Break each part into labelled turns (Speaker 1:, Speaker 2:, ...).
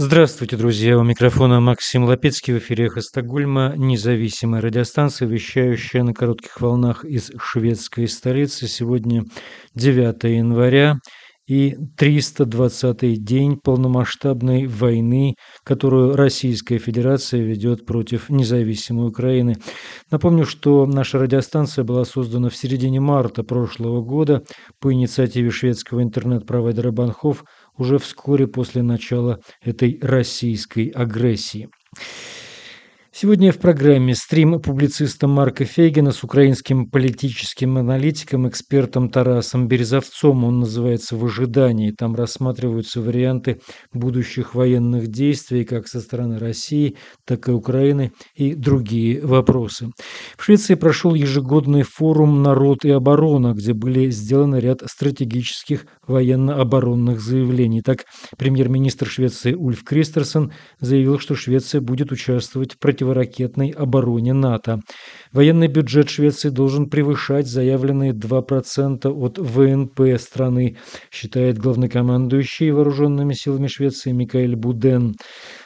Speaker 1: Здравствуйте, друзья! У микрофона Максим Лапецкий в эфире «Эхо Стокгольма», независимая радиостанция, вещающая на коротких волнах из шведской столицы. Сегодня 9 января и 320-й день полномасштабной войны, которую Российская Федерация ведет против независимой Украины. Напомню, что наша радиостанция была создана в середине марта прошлого года по инициативе шведского интернет-провайдера Банхов уже вскоре после начала этой российской агрессии. Сегодня в программе стрим публициста Марка Фейгина с украинским политическим аналитиком, экспертом Тарасом Березовцом. Он называется «В ожидании». Там рассматриваются варианты будущих военных действий как со стороны России, так и Украины и другие вопросы. В Швеции прошел ежегодный форум «Народ и оборона», где были сделаны ряд стратегических военно-оборонных заявлений. Так, премьер-министр Швеции Ульф Кристерсон заявил, что Швеция будет участвовать в противоракетной обороне НАТО. Военный бюджет Швеции должен превышать заявленные 2% от ВНП страны, считает главнокомандующий вооруженными силами Швеции Микаэль Буден.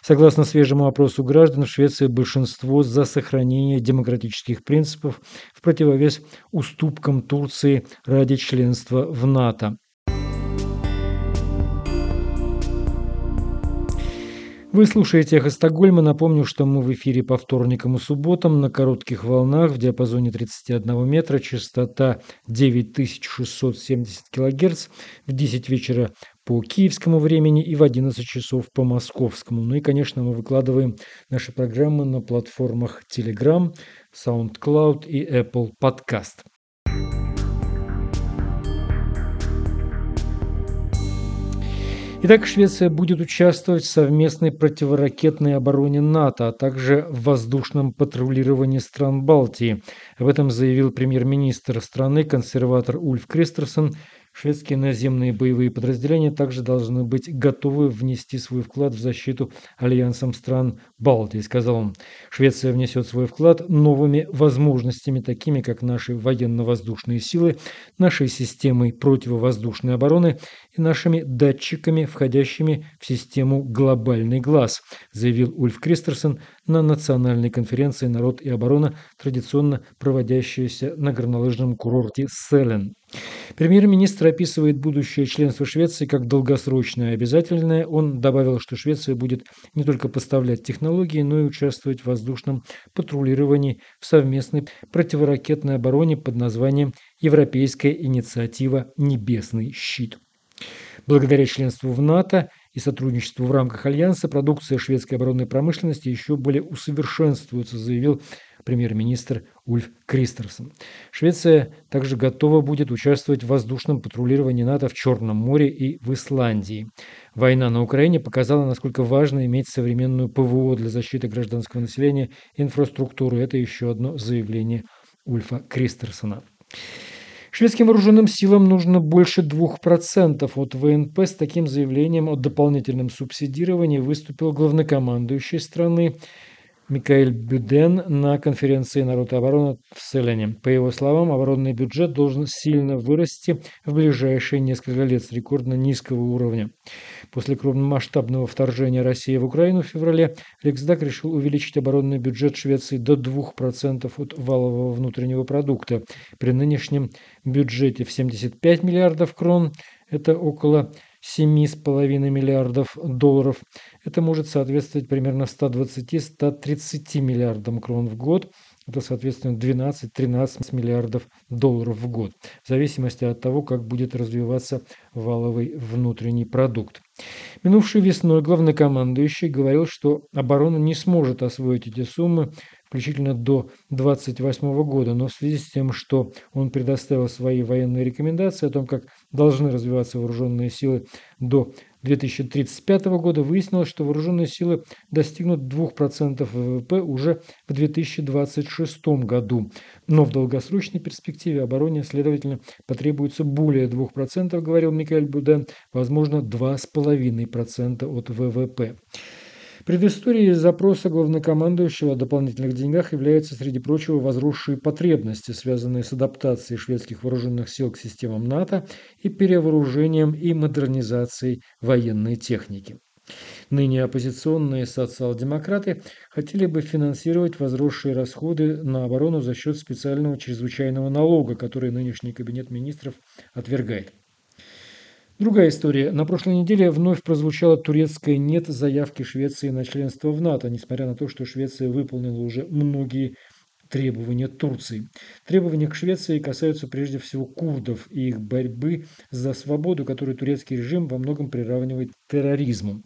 Speaker 1: Согласно свежему опросу граждан, в Швеции большинство за сохранение демократических принципов в противовес уступкам Турции ради членства в НАТО. Вы слушаете «Эхо Стокгольма». Напомню, что мы в эфире по вторникам и субботам на коротких волнах в диапазоне 31 метра, частота 9670 кГц в 10 вечера по киевскому времени и в 11 часов по московскому. Ну и, конечно, мы выкладываем наши программы на платформах Telegram, SoundCloud и Apple Podcast. Итак, Швеция будет участвовать в совместной противоракетной обороне НАТО, а также в воздушном патрулировании стран Балтии. Об этом заявил премьер-министр страны, консерватор Ульф Кристерсон Шведские наземные боевые подразделения также должны быть готовы внести свой вклад в защиту альянсом стран Балтии, сказал он. Швеция внесет свой вклад новыми возможностями, такими как наши военно-воздушные силы, нашей системой противовоздушной обороны и нашими датчиками, входящими в систему «Глобальный глаз», заявил Ульф Кристерсон на национальной конференции «Народ и оборона», традиционно проводящейся на горнолыжном курорте Селен. Премьер-министр описывает будущее членства Швеции как долгосрочное и обязательное. Он добавил, что Швеция будет не только поставлять технологии, но и участвовать в воздушном патрулировании в совместной противоракетной обороне под названием «Европейская инициатива «Небесный щит». Благодаря членству в НАТО и сотрудничеству в рамках Альянса продукция шведской оборонной промышленности еще более усовершенствуется, заявил премьер-министр Ульф Кристерсон. Швеция также готова будет участвовать в воздушном патрулировании НАТО в Черном море и в Исландии. Война на Украине показала, насколько важно иметь современную ПВО для защиты гражданского населения инфраструктуры. Это еще одно заявление Ульфа Кристерсона. Шведским вооруженным силам нужно больше 2% от ВНП. С таким заявлением о дополнительном субсидировании выступил главнокомандующий страны Микаэль Бюден на конференции «Народ и оборона» в Селене. По его словам, оборонный бюджет должен сильно вырасти в ближайшие несколько лет с рекордно низкого уровня. После крупномасштабного вторжения России в Украину в феврале Риксдаг решил увеличить оборонный бюджет Швеции до 2% от валового внутреннего продукта. При нынешнем бюджете в 75 миллиардов крон – это около 7,5 миллиардов долларов. Это может соответствовать примерно 120-130 миллиардам крон в год. Это, соответственно, 12-13 миллиардов долларов в год, в зависимости от того, как будет развиваться валовый внутренний продукт. Минувшей весной главнокомандующий говорил, что оборона не сможет освоить эти суммы включительно до 28 года, но в связи с тем, что он предоставил свои военные рекомендации о том, как должны развиваться вооруженные силы до 2035 года, выяснилось, что вооруженные силы достигнут 2% ВВП уже в 2026 году. Но в долгосрочной перспективе обороне, следовательно, потребуется более 2%, говорил Микаэль Буден, возможно, 2,5% от ВВП. Предысторией запроса главнокомандующего о дополнительных деньгах являются, среди прочего, возросшие потребности, связанные с адаптацией шведских вооруженных сил к системам НАТО и перевооружением и модернизацией военной техники. Ныне оппозиционные социал-демократы хотели бы финансировать возросшие расходы на оборону за счет специального чрезвычайного налога, который нынешний кабинет министров отвергает. Другая история. На прошлой неделе вновь прозвучало турецкое «нет» заявки Швеции на членство в НАТО, несмотря на то, что Швеция выполнила уже многие требования Турции. Требования к Швеции касаются прежде всего курдов и их борьбы за свободу, которую турецкий режим во многом приравнивает к терроризму.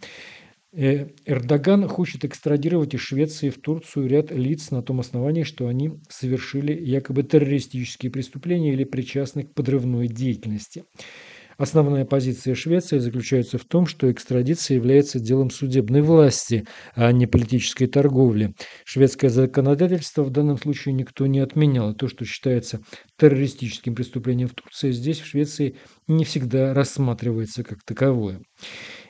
Speaker 1: Э, Эрдоган хочет экстрадировать из Швеции в Турцию ряд лиц на том основании, что они совершили якобы террористические преступления или причастны к подрывной деятельности. Основная позиция Швеции заключается в том, что экстрадиция является делом судебной власти, а не политической торговли. Шведское законодательство в данном случае никто не отменял. то, что считается террористическим преступлением в Турции, здесь, в Швеции, не всегда рассматривается как таковое.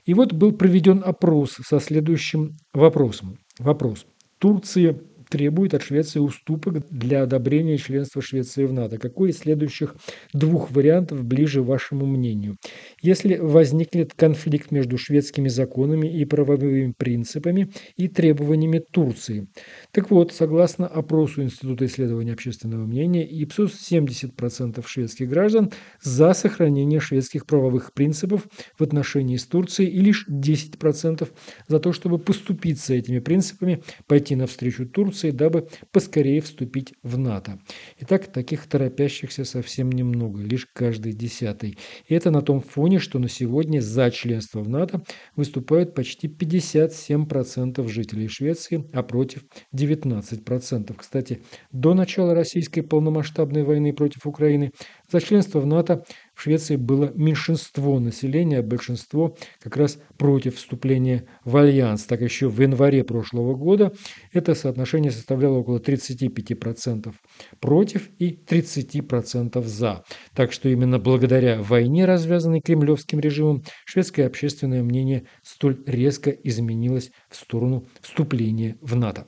Speaker 1: И вот был проведен опрос со следующим вопросом. Вопрос. Турция требует от Швеции уступок для одобрения членства Швеции в НАТО. Какой из следующих двух вариантов ближе вашему мнению? Если возникнет конфликт между шведскими законами и правовыми принципами и требованиями Турции. Так вот, согласно опросу Института исследования общественного мнения, ИПСОС 70% шведских граждан за сохранение шведских правовых принципов в отношении с Турцией и лишь 10% за то, чтобы поступиться этими принципами, пойти навстречу Турции Турции, дабы поскорее вступить в НАТО. Итак, таких торопящихся совсем немного, лишь каждый десятый. И это на том фоне, что на сегодня за членство в НАТО выступают почти 57% жителей Швеции, а против 19%. Кстати, до начала российской полномасштабной войны против Украины за членство в НАТО в Швеции было меньшинство населения, большинство как раз против вступления в альянс. Так еще в январе прошлого года это соотношение составляло около 35% против и 30% за. Так что именно благодаря войне, развязанной кремлевским режимом, шведское общественное мнение столь резко изменилось в сторону вступления в НАТО.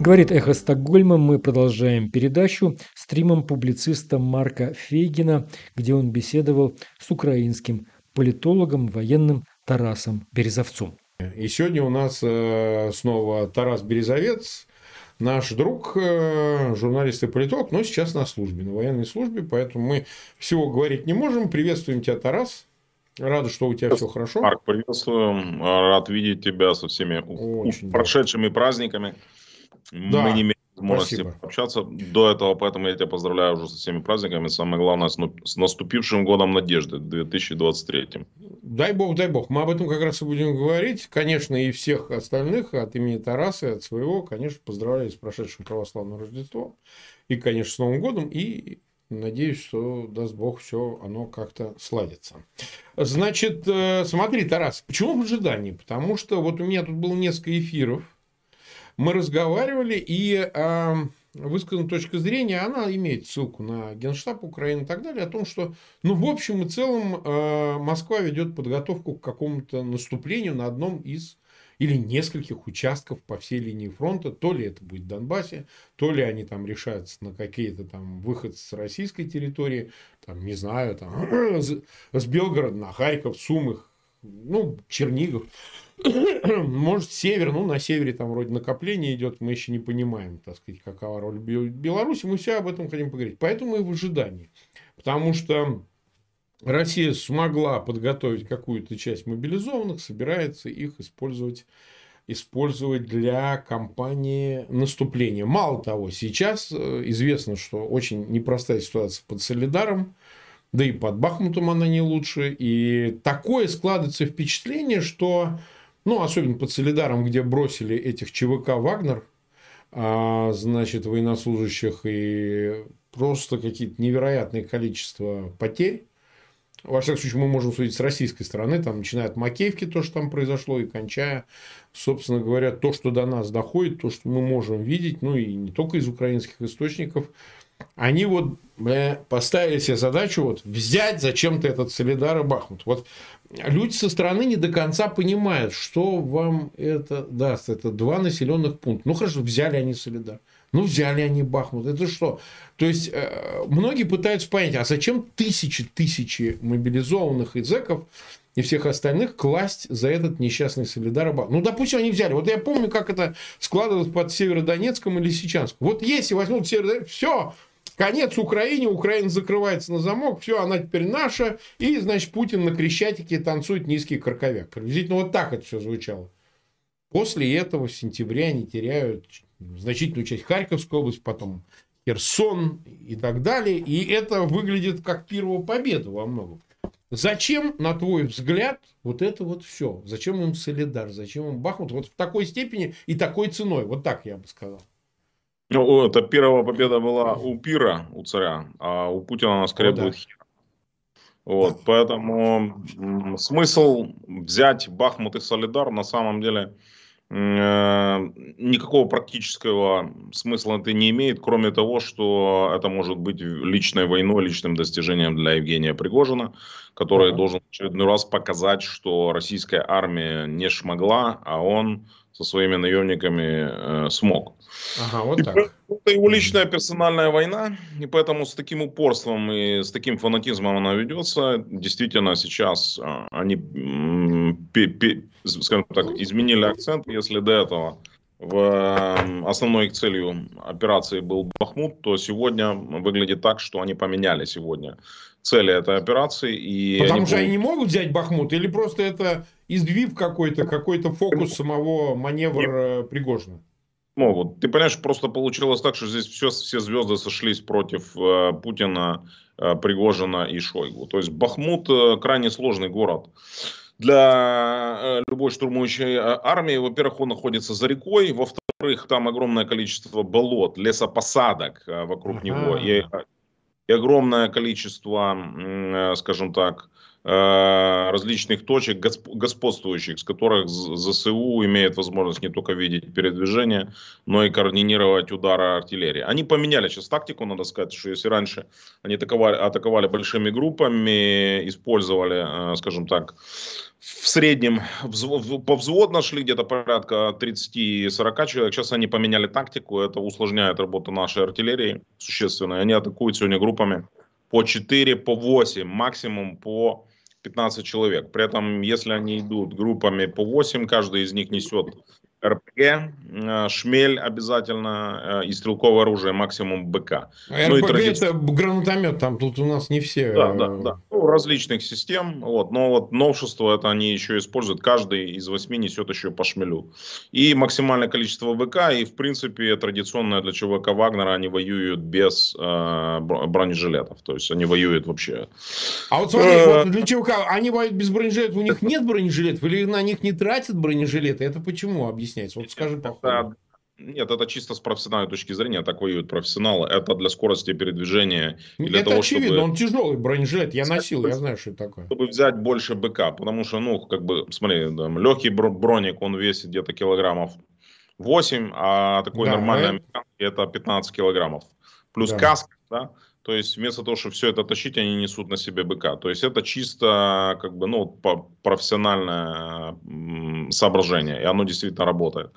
Speaker 1: Говорит «Эхо Стокгольма». Мы продолжаем передачу стримом публициста Марка Фейгина, где он беседовал с украинским политологом, военным Тарасом Березовцом.
Speaker 2: И сегодня у нас э, снова Тарас Березовец, наш друг, э, журналист и политолог, но сейчас на службе, на военной службе, поэтому мы всего говорить не можем. Приветствуем тебя, Тарас. Рада, что у тебя все хорошо.
Speaker 3: Марк, приветствую. Рад видеть тебя со всеми Очень прошедшими да. праздниками. Да. Мы не имеем возможности Спасибо. общаться до этого, поэтому я тебя поздравляю уже со всеми праздниками. Самое главное, с наступившим годом надежды, 2023.
Speaker 2: Дай бог, дай бог. Мы об этом как раз и будем говорить. Конечно, и всех остальных от имени Тараса, от своего, конечно, поздравляю с прошедшим православным Рождеством. И, конечно, с Новым годом. И надеюсь, что, даст бог, все оно как-то сладится. Значит, э, смотри, Тарас, почему в ожидании? Потому что вот у меня тут было несколько эфиров мы разговаривали, и э, высказана точка зрения, она имеет ссылку на Генштаб Украины и так далее, о том, что, ну, в общем и целом, э, Москва ведет подготовку к какому-то наступлению на одном из или нескольких участков по всей линии фронта. То ли это будет в Донбассе, то ли они там решаются на какие-то там выход с российской территории, там, не знаю, там, с Белгорода на Харьков, Сумых, ну, Чернигов. Может, север, ну, на севере там вроде накопление идет, мы еще не понимаем, так сказать, какова роль Беларуси, мы все об этом хотим поговорить. Поэтому и в ожидании. Потому что Россия смогла подготовить какую-то часть мобилизованных, собирается их использовать использовать для кампании наступления. Мало того, сейчас э, известно, что очень непростая ситуация под Солидаром, да и под Бахмутом она не лучше. И такое складывается впечатление, что ну, особенно под Солидаром, где бросили этих ЧВК «Вагнер», а, значит, военнослужащих и просто какие-то невероятные количество потерь. Во всяком случае, мы можем судить с российской стороны, там, начиная от Макеевки, то, что там произошло, и кончая, собственно говоря, то, что до нас доходит, то, что мы можем видеть, ну, и не только из украинских источников, они вот поставили себе задачу вот взять зачем-то этот Солидар и Бахмут. Вот люди со стороны не до конца понимают, что вам это даст. Это два населенных пункта. Ну, хорошо, взяли они Солидар. Ну, взяли они Бахмут. Это что? То есть, э, многие пытаются понять, а зачем тысячи-тысячи мобилизованных и зэков и всех остальных класть за этот несчастный Солидар Бахмут? Ну, допустим, они взяли. Вот я помню, как это складывалось под Северодонецком или Лисичанском. Вот если возьмут Северодонецк, все, конец Украине, Украина закрывается на замок, все, она теперь наша, и, значит, Путин на Крещатике танцует низкий карковяк. Приблизительно вот так это все звучало. После этого в сентябре они теряют значительную часть Харьковской области, потом Херсон и так далее. И это выглядит как первая победа во многом. Зачем, на твой взгляд, вот это вот все? Зачем им Солидар? Зачем им Бахмут? Вот в такой степени и такой ценой. Вот так я бы сказал.
Speaker 3: Ну, это первая победа была у Пира, у царя, а у Путина она скорее О, да. будет Хир. Вот, да. поэтому смысл взять Бахмут и Солидар на самом деле Э, никакого практического смысла это не имеет, кроме того, что это может быть личной войной, личным достижением для Евгения Пригожина, который должен в очередной раз показать, что российская армия не шмогла, а он со своими наемниками э, смог. Ага, вот так. Это его личная персональная война, и поэтому с таким упорством и с таким фанатизмом она ведется. Действительно, сейчас э, они, скажем так, изменили акцент, если до этого в основной их целью операции был Бахмут, то сегодня выглядит так, что они поменяли сегодня цели этой операции. И
Speaker 2: Потому они что будут... они не могут взять Бахмут, или просто это изгиб какой-то, какой-то фокус самого маневра Пригожина?
Speaker 3: Могут. Ты понимаешь, просто получилось так, что здесь все, все звезды сошлись против э, Путина, э, Пригожина и Шойгу. То есть Бахмут э, крайне сложный город для э, любой штурмующей э, армии. Во-первых, он находится за рекой, во-вторых, там огромное количество болот, лесопосадок э, вокруг ага. него и, и огромное количество, скажем так, различных точек господствующих, с которых ЗСУ имеет возможность не только видеть передвижение, но и координировать удары артиллерии. Они поменяли сейчас тактику, надо сказать, что если раньше они атаковали, атаковали большими группами, использовали, скажем так, в среднем по взвод нашли где-то порядка 30-40 человек. Сейчас они поменяли тактику. Это усложняет работу нашей артиллерии существенно. Они атакуют сегодня группами по 4, по 8, максимум по 15 человек. При этом, если они идут группами по 8, каждый из них несет РПГ, э, шмель обязательно э, и стрелковое оружие, максимум БК. А
Speaker 2: ну, РПГ тради... это гранатомет, там тут у нас не все.
Speaker 3: Да, да, да. Ну, различных систем. Вот. Но вот новшество это они еще используют. Каждый из восьми несет еще по шмелю. И максимальное количество ВК. И в принципе традиционное для ЧВК Вагнера они воюют без э, бронежилетов. То есть они воюют вообще.
Speaker 2: А вот смотри, вот для ЧВК они воюют без бронежилетов. У них нет бронежилетов или на них не тратят бронежилеты? Это почему? Объясните объясняется? Вот скажи по
Speaker 3: это, Нет, это чисто с профессиональной точки зрения, так воюют профессионалы. Это для скорости передвижения.
Speaker 2: Для это того, очевидно, чтобы... он тяжелый бронежилет, я носил, я знаю, что это такое.
Speaker 3: Чтобы взять больше БК, потому что, ну, как бы, смотри, там, легкий броник, он весит где-то килограммов 8, а такой да, нормальный это... это 15 килограммов. Плюс да. каска, да, то есть вместо того, чтобы все это тащить, они несут на себе быка. То есть это чисто как бы ну профессиональное соображение, и оно действительно работает.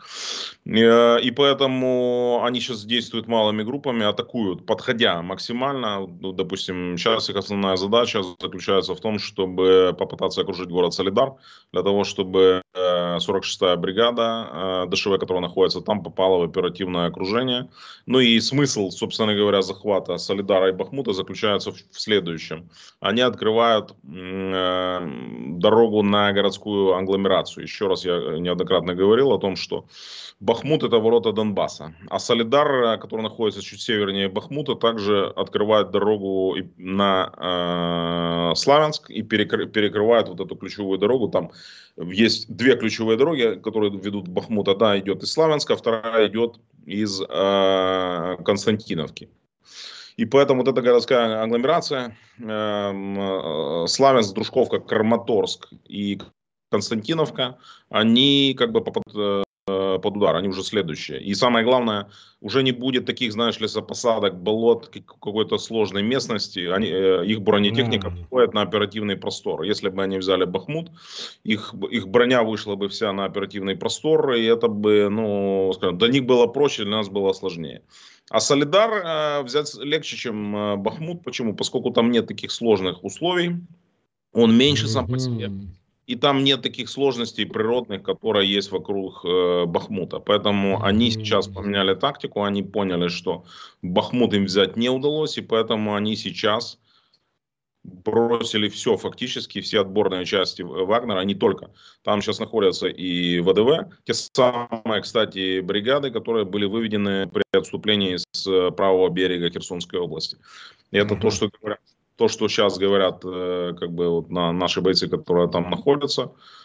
Speaker 3: Э, и поэтому они сейчас действуют малыми группами, атакуют, подходя максимально. Ну, допустим, сейчас их основная задача заключается в том, чтобы попытаться окружить город Солидар, для того, чтобы 46-я э, бригада э, ДШВ, которая находится там, попала в оперативное окружение. Ну и смысл, собственно говоря, захвата Солидара и Бахмута заключается в, следующем. Они открывают дорогу на городскую англомерацию. Еще раз я неоднократно говорил о том, что Бахмут это ворота Донбасса. А Солидар, э, который находится чуть севернее Бахмута, также открывает дорогу на э, Славянск и перекры, перекрывает вот эту ключевую дорогу. Там есть две ключевые дороги, которые ведут в Бахмут. Одна идет из Славянска, вторая идет из э, Константиновки. И поэтому вот эта городская агломерация, эм, э, Славянск, Дружковка, Краматорск и Константиновка, они как бы Э, под удар, они уже следующие. И самое главное, уже не будет таких, знаешь, лесопосадок, болот, какой-то сложной местности. Они, э, их бронетехника mm. входит на оперативный простор. Если бы они взяли Бахмут, их, их броня вышла бы вся на оперативный простор, и это бы, ну, скажем, для них было проще, для нас было сложнее. А Солидар э, взять легче, чем э, Бахмут. Почему? Поскольку там нет таких сложных условий, он меньше сам по себе и там нет таких сложностей природных, которые есть вокруг э, Бахмута. Поэтому они сейчас поменяли тактику, они поняли, что Бахмут им взять не удалось, и поэтому они сейчас бросили все фактически, все отборные части Вагнера, не только. Там сейчас находятся и ВДВ, те самые, кстати, бригады, которые были выведены при отступлении с правого берега Херсонской области. И это mm-hmm. то, что говорят то, что сейчас говорят э, как бы вот на наши бойцы, которые там находятся, Э,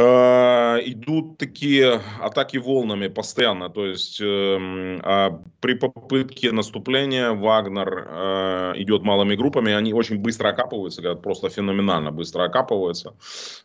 Speaker 3: идут такие атаки волнами постоянно. То есть э, а при попытке наступления Вагнер э, идет малыми группами, они очень быстро окапываются, просто феноменально быстро окапываются,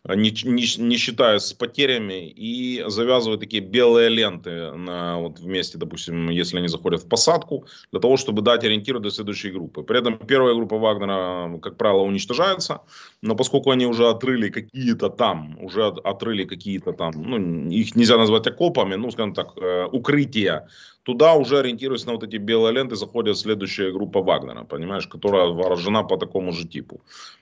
Speaker 3: не, не, не считаясь с потерями, и завязывают такие белые ленты на, вот вместе, допустим, если они заходят в посадку, для того, чтобы дать ориентир до следующей группы. При этом первая группа Вагнера, как правило, уничтожается, но поскольку они уже отрыли какие-то там, уже отрыли открыли какие-то там, ну, их нельзя назвать окопами, ну, скажем так, э, укрытия, туда уже ориентируясь на вот эти белые ленты, заходит следующая группа Вагнера, понимаешь, которая вооружена по такому же типу.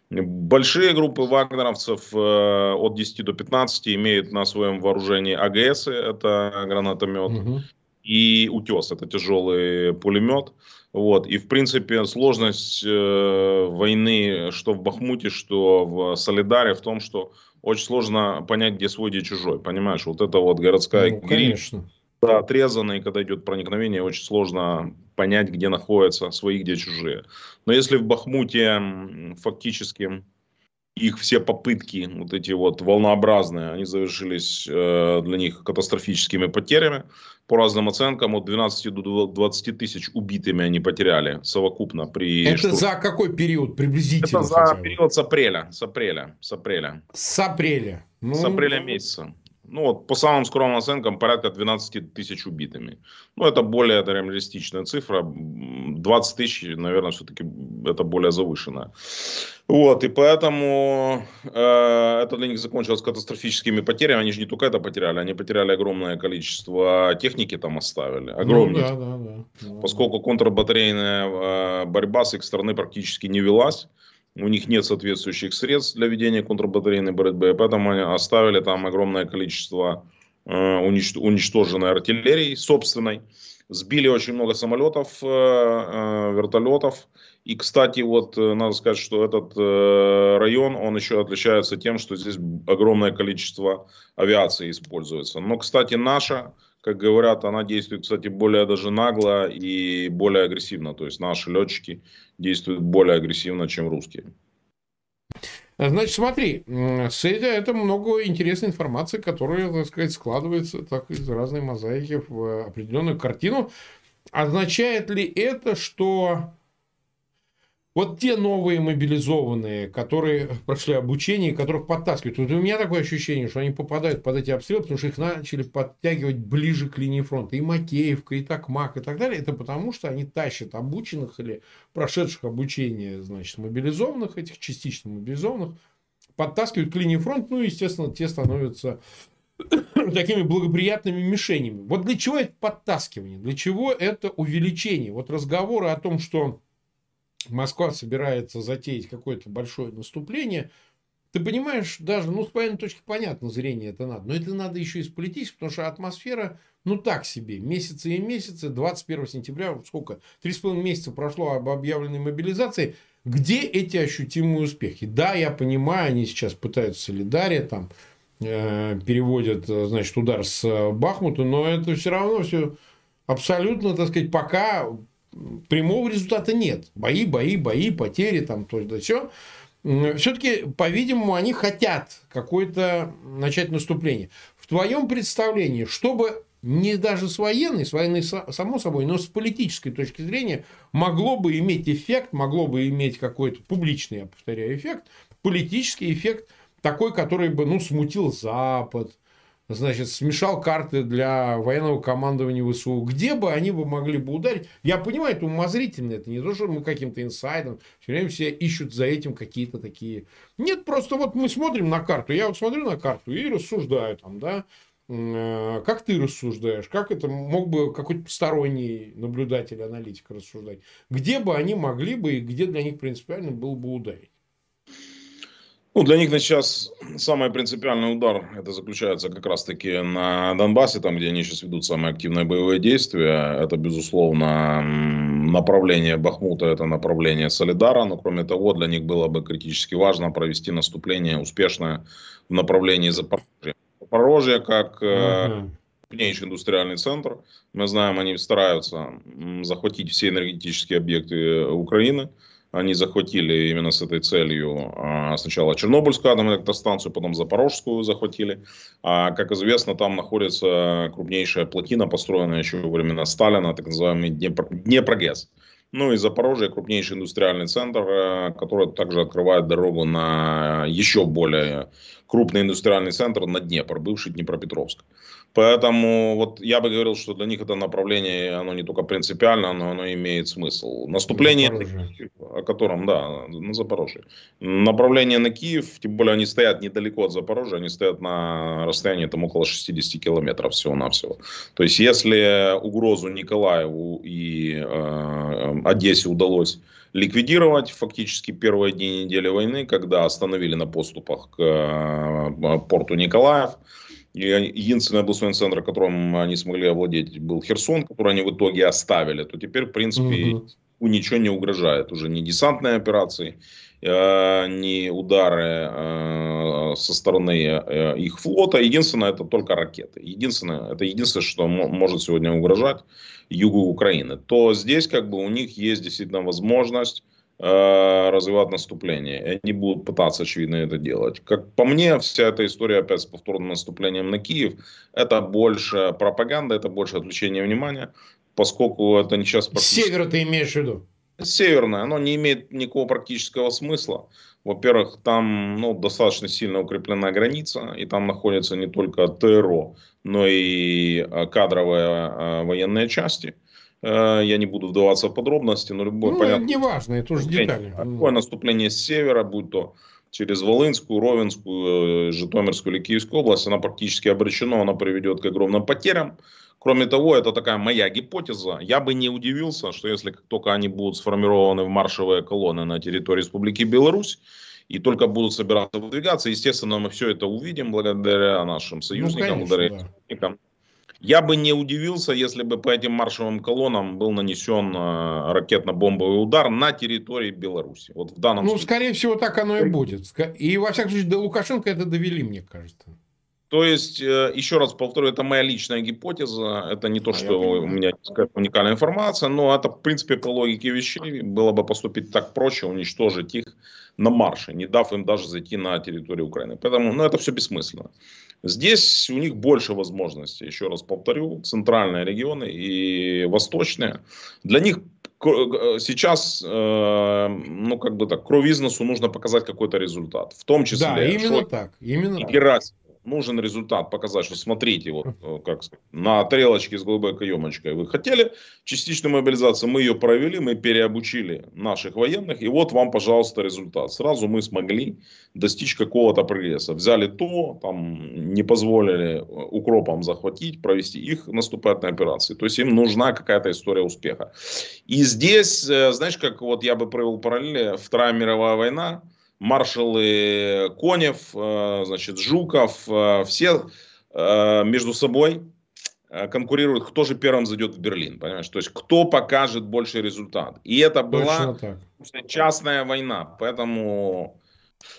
Speaker 3: Большие группы вагнеровцев э, от 10 до 15 имеют на своем вооружении АГС, это гранатомет, угу. и утес, это тяжелый пулемет. Вот. И, в принципе, сложность э, войны, что в Бахмуте, что в Солидаре, в том, что очень сложно понять, где свой, где чужой. Понимаешь, вот это вот городская ну,
Speaker 2: конечно.
Speaker 3: Да, отрезанная, и когда идет проникновение, очень сложно понять, где находятся свои, где чужие. Но если в Бахмуте фактически их все попытки, вот эти вот волнообразные, они завершились э, для них катастрофическими потерями. По разным оценкам, от 12 до 20 тысяч убитыми они потеряли совокупно при
Speaker 2: Это штурме. за какой период приблизительно?
Speaker 3: Это за период с апреля. С апреля. С апреля.
Speaker 2: С апреля.
Speaker 3: Ну... С апреля месяца ну вот по самым скромным оценкам порядка 12 тысяч убитыми. Ну это более это реалистичная цифра. 20 тысяч, наверное, все-таки это более завышенная. Вот, и поэтому э, это для них закончилось катастрофическими потерями. Они же не только это потеряли, они потеряли огромное количество техники там оставили. Огромное. Ну, да, да, да. Поскольку контрбатарейная э, борьба с их стороны практически не велась у них нет соответствующих средств для ведения контрбатарейной борьбы, поэтому они оставили там огромное количество э, уничтоженной артиллерии собственной. Сбили очень много самолетов, э, э, вертолетов. И, кстати, вот надо сказать, что этот район, он еще отличается тем, что здесь огромное количество авиации используется. Но, кстати, наша как говорят, она действует, кстати, более даже нагло и более агрессивно. То есть наши летчики действуют более агрессивно, чем русские.
Speaker 2: Значит, смотри, с это много интересной информации, которая, так сказать, складывается так из разной мозаики в определенную картину. Означает ли это, что вот те новые мобилизованные, которые прошли обучение, которых подтаскивают. Вот у меня такое ощущение, что они попадают под эти обстрелы, потому что их начали подтягивать ближе к линии фронта. И Макеевка, и Такмак, и так далее. Это потому, что они тащат обученных или прошедших обучение, значит, мобилизованных, этих частично мобилизованных, подтаскивают к линии фронта. Ну, естественно, те становятся такими благоприятными мишенями. Вот для чего это подтаскивание? Для чего это увеличение? Вот разговоры о том, что Москва собирается затеять какое-то большое наступление, ты понимаешь, даже, ну, с военной точки понятно, зрение это надо, но это надо еще и с политической, потому что атмосфера, ну, так себе, месяцы и месяцы, 21 сентября, сколько, три с половиной месяца прошло об объявленной мобилизации, где эти ощутимые успехи? Да, я понимаю, они сейчас пытаются солидария, там, э, переводят, значит, удар с Бахмута, но это все равно все абсолютно, так сказать, пока прямого результата нет. Бои, бои, бои, потери, там, то да все. Все-таки, по-видимому, они хотят какое-то начать наступление. В твоем представлении, чтобы не даже с военной, с военной само собой, но с политической точки зрения могло бы иметь эффект, могло бы иметь какой-то публичный, я повторяю, эффект, политический эффект, такой, который бы, ну, смутил Запад, значит, смешал карты для военного командования ВСУ. Где бы они бы могли бы ударить? Я понимаю, это умозрительно, это не то, что мы каким-то инсайдом, все время все ищут за этим какие-то такие... Нет, просто вот мы смотрим на карту, я вот смотрю на карту и рассуждаю там, да, э, как ты рассуждаешь? Как это мог бы какой-то посторонний наблюдатель, аналитик рассуждать? Где бы они могли бы и где для них принципиально было бы ударить?
Speaker 3: Ну, для них на сейчас самый принципиальный удар, это заключается как раз-таки на Донбассе, там, где они сейчас ведут самые активные боевые действия. Это, безусловно, направление Бахмута, это направление Солидара, но, кроме того, для них было бы критически важно провести наступление успешное в направлении Запорожья. Запорожье как uh-huh. крупнейший индустриальный центр. Мы знаем, они стараются захватить все энергетические объекты Украины. Они захватили именно с этой целью а, сначала Чернобыльскую атомную электростанцию, потом Запорожскую захватили. А, как известно, там находится крупнейшая плотина, построенная еще во времена Сталина, так называемый Днепр, Днепрогэс. Ну и Запорожье крупнейший индустриальный центр, э, который также открывает дорогу на еще более крупный индустриальный центр на Днепр, бывший Днепропетровск. Поэтому вот я бы говорил, что для них это направление, оно не только принципиально, но оно имеет смысл. Наступление, о котором, да, на Запорожье. Направление на Киев, тем более они стоят недалеко от Запорожья, они стоят на расстоянии там около 60 километров всего-навсего. То есть если угрозу Николаеву и э, Одессе удалось ликвидировать фактически первые дни недели войны, когда остановили на поступах к э, порту Николаев, единственный областной центр, которым они смогли овладеть, был Херсон, который они в итоге оставили. То теперь, в принципе, угу. ничего не угрожает. Уже ни десантные операции, э, ни удары э, со стороны э, их флота. Единственное, это только ракеты. Единственное, это единственное, что может сегодня угрожать югу Украины. То здесь как бы у них есть действительно возможность развивать наступление. Они будут пытаться, очевидно, это делать. Как по мне, вся эта история опять с повторным наступлением на Киев, это больше пропаганда, это больше отвлечение внимания, поскольку это не сейчас...
Speaker 2: Практически... Севера ты имеешь в виду?
Speaker 3: Северное, оно не имеет никакого практического смысла. Во-первых, там ну, достаточно сильно укреплена граница, и там находятся не только ТРО, но и э, кадровые э, военные части. Э, я не буду вдаваться в подробности, но любое
Speaker 2: ну, понятно. Не важно, это уже детали.
Speaker 3: Какое наступление с севера, будь то через Волынскую, Ровенскую, э, Житомирскую или Киевскую область, она практически обречена, она приведет к огромным потерям. Кроме того, это такая моя гипотеза. Я бы не удивился, что если только они будут сформированы в маршевые колонны на территории Республики Беларусь, и только будут собираться выдвигаться, естественно, мы все это увидим благодаря нашим союзникам, ну, конечно, благодаря да. Я бы не удивился, если бы по этим маршевым колоннам был нанесен э, ракетно-бомбовый удар на территории Беларуси. Вот в данном
Speaker 2: ну, случае. скорее всего, так оно и будет. И, во всяком случае, до Лукашенко это довели, мне кажется.
Speaker 3: То есть, э, еще раз повторю, это моя личная гипотеза. Это не то, а что у меня уникальная информация, но это, в принципе, по логике вещей было бы поступить так проще, уничтожить их на марше, не дав им даже зайти на территорию Украины. Поэтому, ну, это все бессмысленно. Здесь у них больше возможностей, еще раз повторю, центральные регионы и восточные. Для них сейчас, э, ну как бы так, кровизнесу нужно показать какой-то результат. В том числе...
Speaker 2: Да, именно Шой, так. Именно
Speaker 3: и Герасимов нужен результат показать, что смотрите, вот э, как на тарелочке с голубой каемочкой вы хотели частичную мобилизацию, мы ее провели, мы переобучили наших военных, и вот вам, пожалуйста, результат. Сразу мы смогли достичь какого-то прогресса. Взяли то, там не позволили э, укропам захватить, провести их наступательные операции. То есть им нужна какая-то история успеха. И здесь, э, знаешь, как вот я бы провел параллели, Вторая мировая война, маршалы Конев, э, значит, Жуков, э, все э, между собой конкурируют, кто же первым зайдет в Берлин, понимаешь? То есть, кто покажет больший результат. И это была частная война, поэтому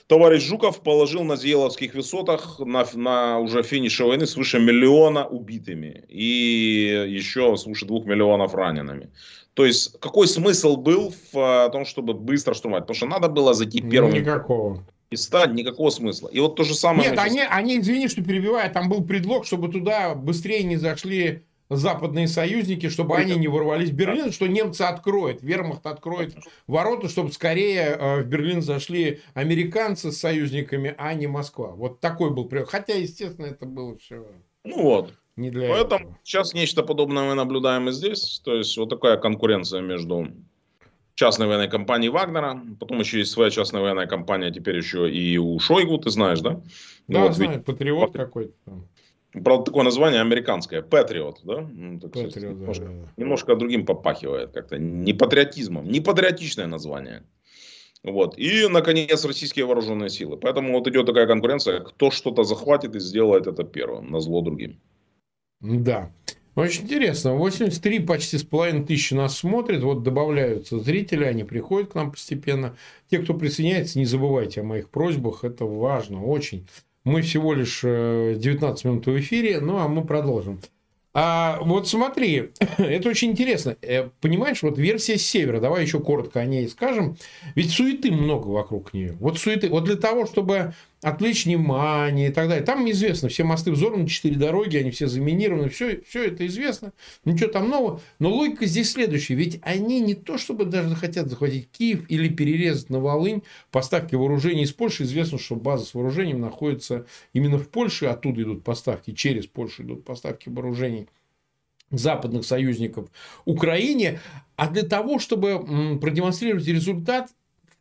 Speaker 3: товарищ Жуков положил на Зеловских высотах на, на уже финише войны свыше миллиона убитыми и еще свыше двух миллионов ранеными. То есть, какой смысл был в э, том, чтобы быстро штурмовать? Потому что надо было зайти первым.
Speaker 2: Никакого.
Speaker 3: И стать никакого смысла. И вот то же самое...
Speaker 2: Нет, они, они, извини, что перебиваю, там был предлог, чтобы туда быстрее не зашли западные союзники, чтобы они не ворвались в Берлин, что немцы откроют, вермахт откроет ворота, чтобы скорее э, в Берлин зашли американцы с союзниками, а не Москва. Вот такой был прием. Хотя, естественно, это было все...
Speaker 3: Ну вот. Не для Поэтому этого. сейчас нечто подобное мы наблюдаем и здесь. То есть вот такая конкуренция между частной военной компанией Вагнера, потом еще есть своя частная военная компания, теперь еще и у Шойгу, ты знаешь, да?
Speaker 2: Ну, да, вот, знаю, ведь... Патриот какой-то
Speaker 3: Правда, такое название американское. Патриот, да? Ну, так Patriot, сказать, немножко, да, да. немножко другим попахивает как-то. Не патриотизмом. Не патриотичное название. Вот. И, наконец, российские вооруженные силы. Поэтому вот идет такая конкуренция. Кто что-то захватит и сделает это первым, на зло другим.
Speaker 2: Да. Очень интересно. 83 почти с половиной тысячи нас смотрят. Вот добавляются зрители, они приходят к нам постепенно. Те, кто присоединяется, не забывайте о моих просьбах. Это важно очень. Мы всего лишь 19 э, минут в эфире, ну а мы продолжим. А вот смотри, это очень интересно. Э, понимаешь, вот версия севера, давай еще коротко о ней скажем. Ведь суеты много вокруг нее. Вот суеты, вот для того, чтобы отвлечь внимание и так далее. Там известно, все мосты взорваны, четыре дороги, они все заминированы, все, все это известно, ничего там нового. Но логика здесь следующая. Ведь они не то, чтобы даже хотят захватить Киев или перерезать на Волынь поставки вооружений из Польши. Известно, что база с вооружением находится именно в Польше, оттуда идут поставки, через Польшу идут поставки вооружений западных союзников Украине, а для того, чтобы продемонстрировать результат,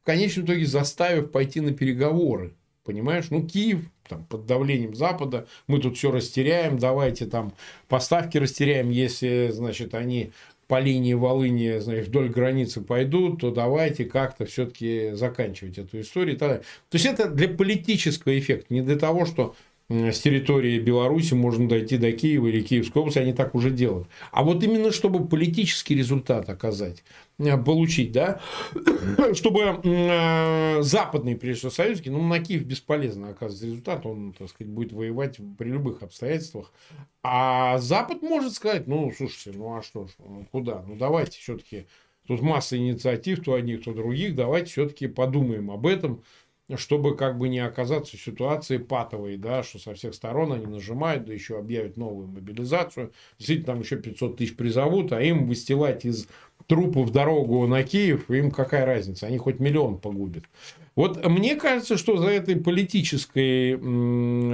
Speaker 2: в конечном итоге заставив пойти на переговоры Понимаешь, ну Киев там, под давлением Запада, мы тут все растеряем, давайте там поставки растеряем, если, значит, они по линии Волыни значит, вдоль границы пойдут, то давайте как-то все-таки заканчивать эту историю. То есть это для политического эффекта, не для того, что с территории Беларуси можно дойти до Киева или Киевской области, они так уже делают. А вот именно чтобы политический результат оказать, э, получить, да, чтобы э, западные, прежде всего, союзники, ну, на Киев бесполезно оказывать результат, он, так сказать, будет воевать при любых обстоятельствах. А Запад может сказать, ну, слушайте, ну, а что ж, ну, куда? Ну, давайте все-таки, тут масса инициатив, то одних, то других, давайте все-таки подумаем об этом, чтобы как бы не оказаться в ситуации патовой, да, что со всех сторон они нажимают, да еще объявят новую мобилизацию. Действительно, там еще 500 тысяч призовут, а им выстилать из трупов дорогу на Киев, им какая разница, они хоть миллион погубят. Вот мне кажется, что за этой политической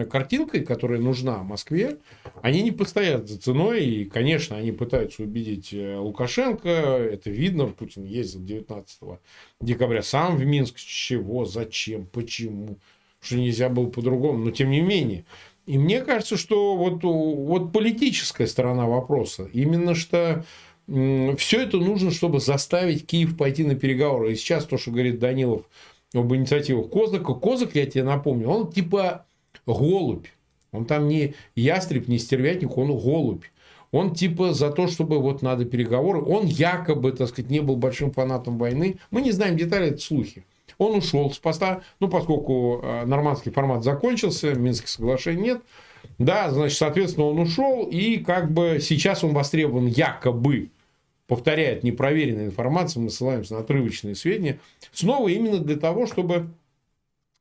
Speaker 2: картинкой, которая нужна Москве, они не постоят за ценой. И, конечно, они пытаются убедить э, Лукашенко. Это видно. Путин ездил 19 декабря сам в Минск. Чего, зачем, почему? Что нельзя было по-другому. Но, тем не менее. И мне кажется, что вот, вот политическая сторона вопроса. Именно что все это нужно, чтобы заставить Киев пойти на переговоры. И сейчас то, что говорит Данилов об инициативах Козака. Козак, я тебе напомню, он типа голубь. Он там не ястреб, не стервятник, он голубь. Он типа за то, чтобы вот надо переговоры. Он якобы, так сказать, не был большим фанатом войны. Мы не знаем детали, это слухи. Он ушел с поста, ну, поскольку э, нормандский формат закончился, Минских соглашений нет. Да, значит, соответственно, он ушел, и как бы сейчас он востребован якобы повторяет непроверенную информацию, мы ссылаемся на отрывочные сведения, снова именно для того, чтобы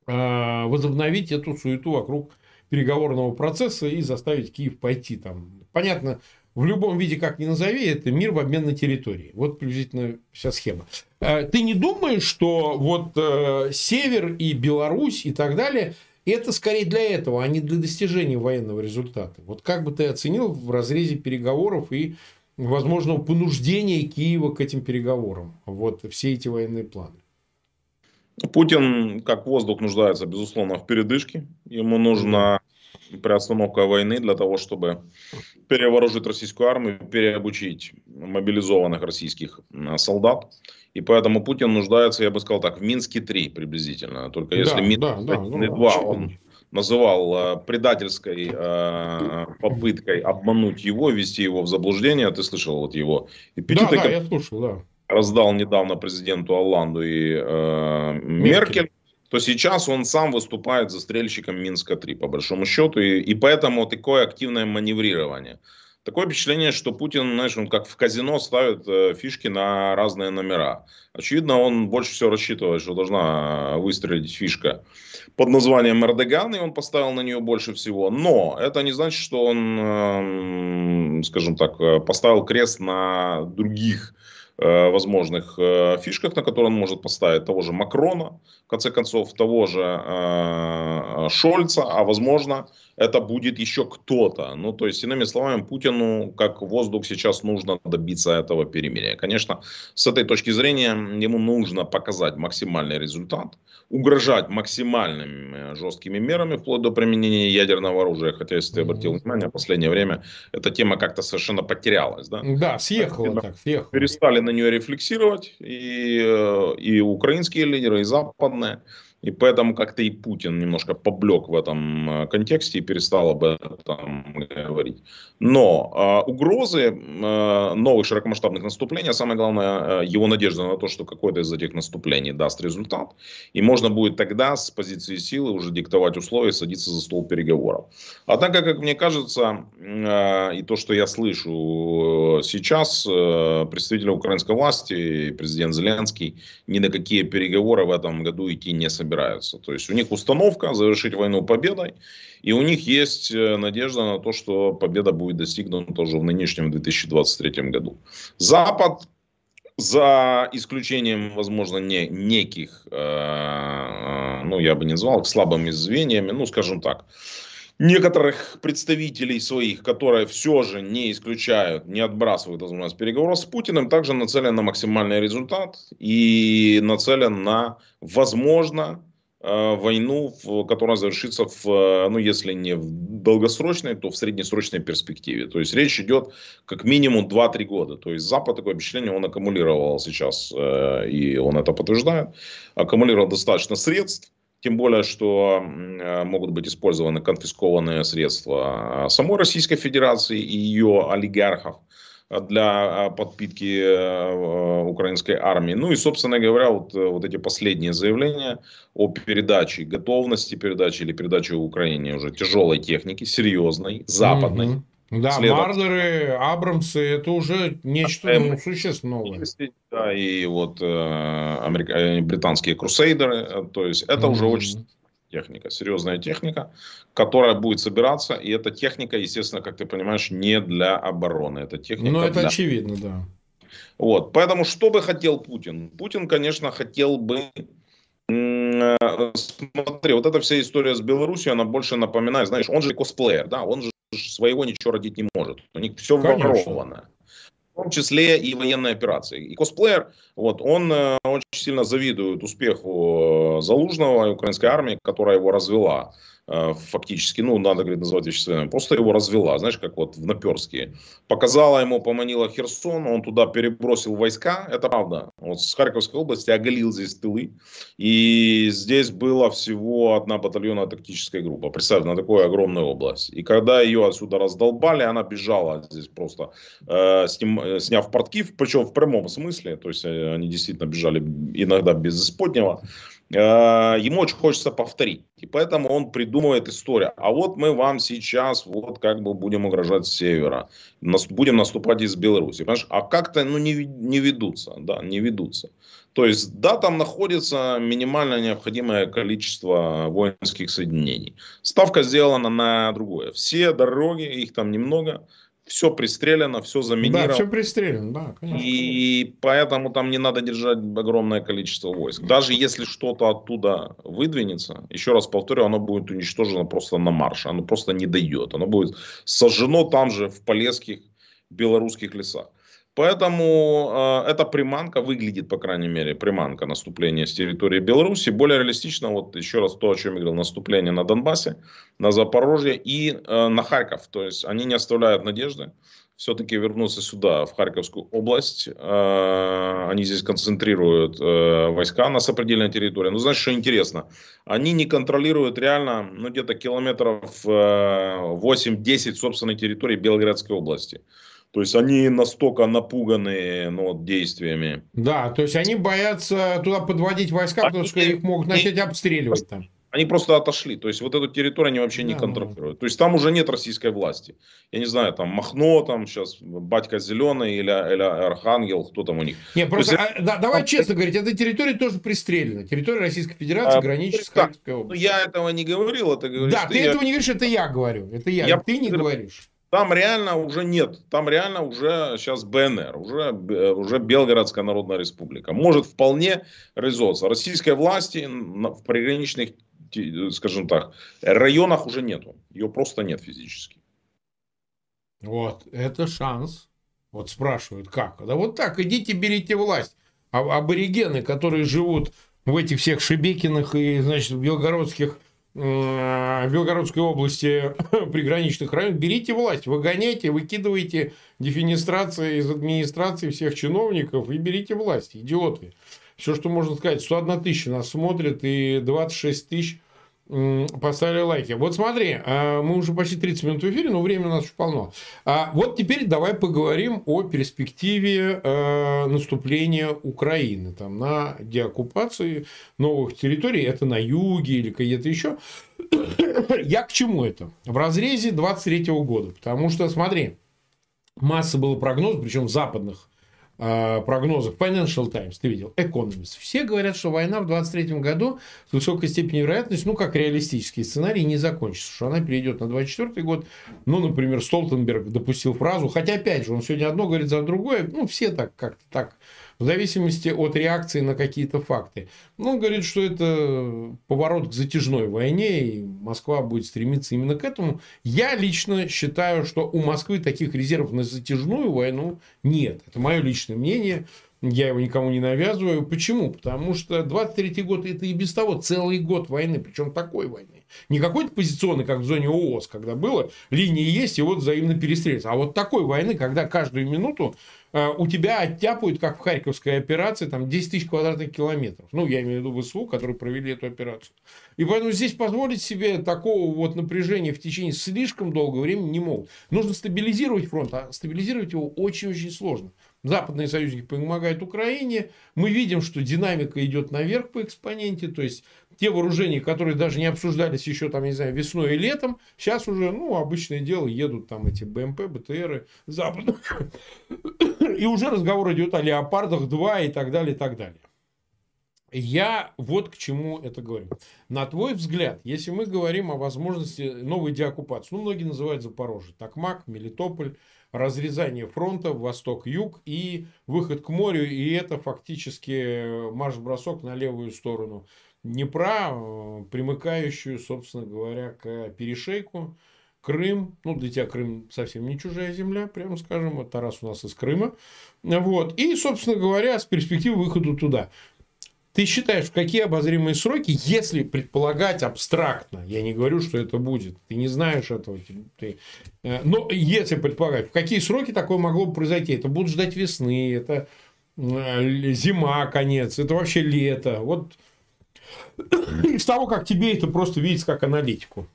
Speaker 2: э, возобновить эту суету вокруг переговорного процесса и заставить Киев пойти там. Понятно, в любом виде, как ни назови, это мир в обмен на территории. Вот приблизительно вся схема. Э, ты не думаешь, что вот э, Север и Беларусь и так далее, это скорее для этого, а не для достижения военного результата? Вот как бы ты оценил в разрезе переговоров и возможного понуждения Киева к этим переговорам. Вот все эти военные планы.
Speaker 3: Путин, как воздух, нуждается, безусловно, в передышке. Ему нужна приостановка войны для того, чтобы перевооружить российскую армию, переобучить мобилизованных российских солдат. И поэтому Путин нуждается, я бы сказал так, в Минске-3 приблизительно. Только если да, Минск да, да, 2, он называл э, предательской э, попыткой обмануть его, ввести его в заблуждение. Ты слышал вот его эпитеты? Да, да, я слушал, да. Раздал недавно президенту Олланду и э, Меркель. Меркель то сейчас он сам выступает застрельщиком Минска-3, по большому счету, и, и поэтому такое активное маневрирование. Такое впечатление, что Путин, знаешь, он как в казино ставит э, фишки на разные номера. Очевидно, он больше всего рассчитывает, что должна выстрелить фишка под названием Эрдоган, и он поставил на нее больше всего. Но это не значит, что он, эм, скажем так, э, поставил крест на других Э, возможных э, фишках, на которые он может поставить того же Макрона, в конце концов, того же э, Шольца, а возможно, это будет еще кто-то. Ну, то есть, иными словами, Путину, как воздух, сейчас нужно добиться этого перемирия. Конечно, с этой точки зрения, ему нужно показать максимальный результат, угрожать максимальными жесткими мерами, вплоть до применения ядерного оружия. Хотя, если ты обратил внимание, в последнее время эта тема как-то совершенно потерялась. Да,
Speaker 2: да съехала так, съехала.
Speaker 3: Перестали на нее рефлексировать и, э, и украинские лидеры, и западные. И поэтому как-то и Путин немножко поблек в этом э, контексте и перестал об этом говорить. Но э, угрозы э, новых широкомасштабных наступлений, а самое главное, э, его надежда на то, что какое-то из этих наступлений даст результат, и можно будет тогда с позиции силы уже диктовать условия, садиться за стол переговоров. Однако, как мне кажется, э, и то, что я слышу э, сейчас, э, представители украинской власти, президент Зеленский, ни на какие переговоры в этом году идти не собираются собираются. То есть у них установка завершить войну победой, и у них есть э, надежда на то, что победа будет достигнута тоже в нынешнем 2023 году. Запад за исключением, возможно, не, неких, э, э, ну, я бы не назвал их слабыми звеньями, ну, скажем так, некоторых представителей своих, которые все же не исключают, не отбрасывают возможность переговоров с Путиным, также нацелен на максимальный результат и нацелен на, возможно, э, войну, которая завершится в, ну, если не в долгосрочной, то в среднесрочной перспективе. То есть речь идет как минимум 2-3 года. То есть Запад, такое впечатление, он аккумулировал сейчас, э, и он это подтверждает, аккумулировал достаточно средств, тем более, что э, могут быть использованы конфискованные средства самой Российской Федерации и ее олигархов для э, подпитки э, украинской армии. Ну и, собственно говоря, вот, вот эти последние заявления о передаче, готовности передачи или передаче Украине уже тяжелой техники, серьезной, западной. Mm-hmm
Speaker 2: да, следовать. Мардеры, Абрамсы, это уже нечто а, ну, существенно новое.
Speaker 3: Да, и вот э, америка... Э, британские крусейдеры, э, то есть это mm-hmm. уже очень техника, серьезная техника, которая будет собираться, и эта техника, естественно, как ты понимаешь, не для обороны, это техника.
Speaker 2: Ну, это
Speaker 3: для...
Speaker 2: очевидно, да.
Speaker 3: Вот, поэтому что бы хотел Путин? Путин, конечно, хотел бы Смотри, вот эта вся история с Беларусью, она больше напоминает, знаешь, он же косплеер, да, он же своего ничего родить не может. У них все воровано. В том числе и военные операции. И косплеер, вот, он э, очень сильно завидует успеху э, Залужного и украинской армии, которая его развела. Э, фактически, ну, надо, говорит, называть вещи своими, просто его развела, знаешь, как вот в Наперске. Показала ему, поманила Херсон, он туда перебросил войска, это правда. Вот с Харьковской области оголил здесь тылы, и здесь была всего одна батальонная тактическая группа. Представь, на такую огромную область. И когда ее отсюда раздолбали, она бежала здесь просто, э, сним, э, сняв портки, причем в прямом смысле, то есть э, они действительно бежали иногда без исподнего. Э, ему очень хочется повторить. И поэтому он придумывает историю. А вот мы вам сейчас вот как бы будем угрожать с севера. Нас, будем наступать из Беларуси. Понимаешь? А как-то ну, не, не ведутся. Да, не ведутся. То есть, да, там находится минимально необходимое количество воинских соединений. Ставка сделана на другое. Все дороги, их там немного, все пристрелено, все заминировано.
Speaker 2: Да, все пристрелено, да, конечно.
Speaker 3: И поэтому там не надо держать огромное количество войск. Даже если что-то оттуда выдвинется, еще раз повторю, оно будет уничтожено просто на марше. Оно просто не дойдет. Оно будет сожжено там же, в полесских белорусских лесах. Поэтому э, эта приманка выглядит, по крайней мере, приманка наступления с территории Беларуси. Более реалистично, вот еще раз то, о чем я говорил, наступление на Донбассе, на Запорожье и э, на Харьков. То есть они не оставляют надежды все-таки вернуться сюда, в Харьковскую область. Э, они здесь концентрируют э, войска на сопредельной территории. Ну, знаешь, что интересно? Они не контролируют реально, ну, где-то километров э, 8-10 собственной территории Белгородской области. То есть они настолько напуганы ну, вот, действиями.
Speaker 2: Да, то есть они боятся туда подводить войска, они, потому что их могут начать обстреливать там.
Speaker 3: Они просто отошли. То есть вот эту территорию они вообще да, не контролируют. То есть там уже нет российской власти. Я не знаю, там Махно, там сейчас Батька Зеленый или, или Архангел, кто там у них.
Speaker 2: Не, просто есть, а, да, давай честно говорить, эта территория тоже пристрелена. Территория Российской Федерации а, граничит с Харьковской
Speaker 3: областью. Ну, я этого не говорил, это говоришь
Speaker 2: Да, ты, ты этого я... не говоришь, это я говорю. Это я. я ты не говоришь.
Speaker 3: Там реально уже нет, там реально уже сейчас БНР, уже, уже Белгородская Народная Республика. Может вполне реализоваться. Российской власти в приграничных, скажем так, районах уже нету. Ее просто нет физически.
Speaker 2: Вот, это шанс. Вот спрашивают, как? Да вот так, идите, берите власть. А аборигены, которые живут в этих всех Шебекинах и, значит, белгородских в Белгородской области приграничных районов, берите власть, выгоняйте, выкидывайте дефинистрации из администрации всех чиновников и берите власть, идиоты. Все, что можно сказать, 101 тысяча нас смотрит и 26 тысяч поставили лайки. Вот смотри, а, мы уже почти 30 минут в эфире, но времени у нас еще полно. А вот теперь давай поговорим о перспективе а, наступления Украины там, на деоккупации новых территорий. Это на юге или где-то еще. Я к чему это? В разрезе 23 года. Потому что, смотри, масса было прогнозов, причем западных прогнозах Financial Times, ты видел, Economist, все говорят, что война в 23 году с высокой степенью вероятности, ну, как реалистический сценарий, не закончится, что она перейдет на 24 год. Ну, например, Столтенберг допустил фразу, хотя, опять же, он сегодня одно говорит за другое, ну, все так как-то так в зависимости от реакции на какие-то факты. Ну, он говорит, что это поворот к затяжной войне, и Москва будет стремиться именно к этому. Я лично считаю, что у Москвы таких резервов на затяжную войну нет. Это мое личное мнение. Я его никому не навязываю. Почему? Потому что 23 год это и без того целый год войны, причем такой войны. Не какой-то позиционный, как в зоне ООС, когда было, линии есть, и вот взаимно перестреливаются. А вот такой войны, когда каждую минуту Э, у тебя оттяпают, как в Харьковской операции, там 10 тысяч квадратных километров. Ну, я имею в виду ВСУ, которые провели эту операцию. И поэтому здесь позволить себе такого вот напряжения в течение слишком долгого времени не могут. Нужно стабилизировать фронт, а стабилизировать его очень-очень сложно. Западные союзники помогают Украине. Мы видим, что динамика идет наверх по экспоненте. То есть, те вооружения, которые даже не обсуждались еще, там, не знаю, весной и летом, сейчас уже, ну, обычное дело, едут там эти БМП, БТРы западные. И уже разговор идет о Леопардах 2 и так далее, и так далее. Я вот к чему это говорю. На твой взгляд, если мы говорим о возможности новой деоккупации, ну, многие называют Запорожье, Токмак, Мелитополь, разрезание фронта восток-юг и выход к морю, и это фактически марш-бросок на левую сторону Днепра, э, примыкающую, собственно говоря, к перешейку. Крым, ну, для тебя Крым совсем не чужая земля, прямо скажем, вот Тарас у нас из Крыма. Вот. И, собственно говоря, с перспективы выхода туда. Ты считаешь, в какие обозримые сроки, если предполагать абстрактно, я не говорю, что это будет, ты не знаешь этого, ты, э, но если предполагать, в какие сроки такое могло бы произойти, это будут ждать весны, это э, зима, конец, это вообще лето, вот из того, как тебе это просто видится как аналитику.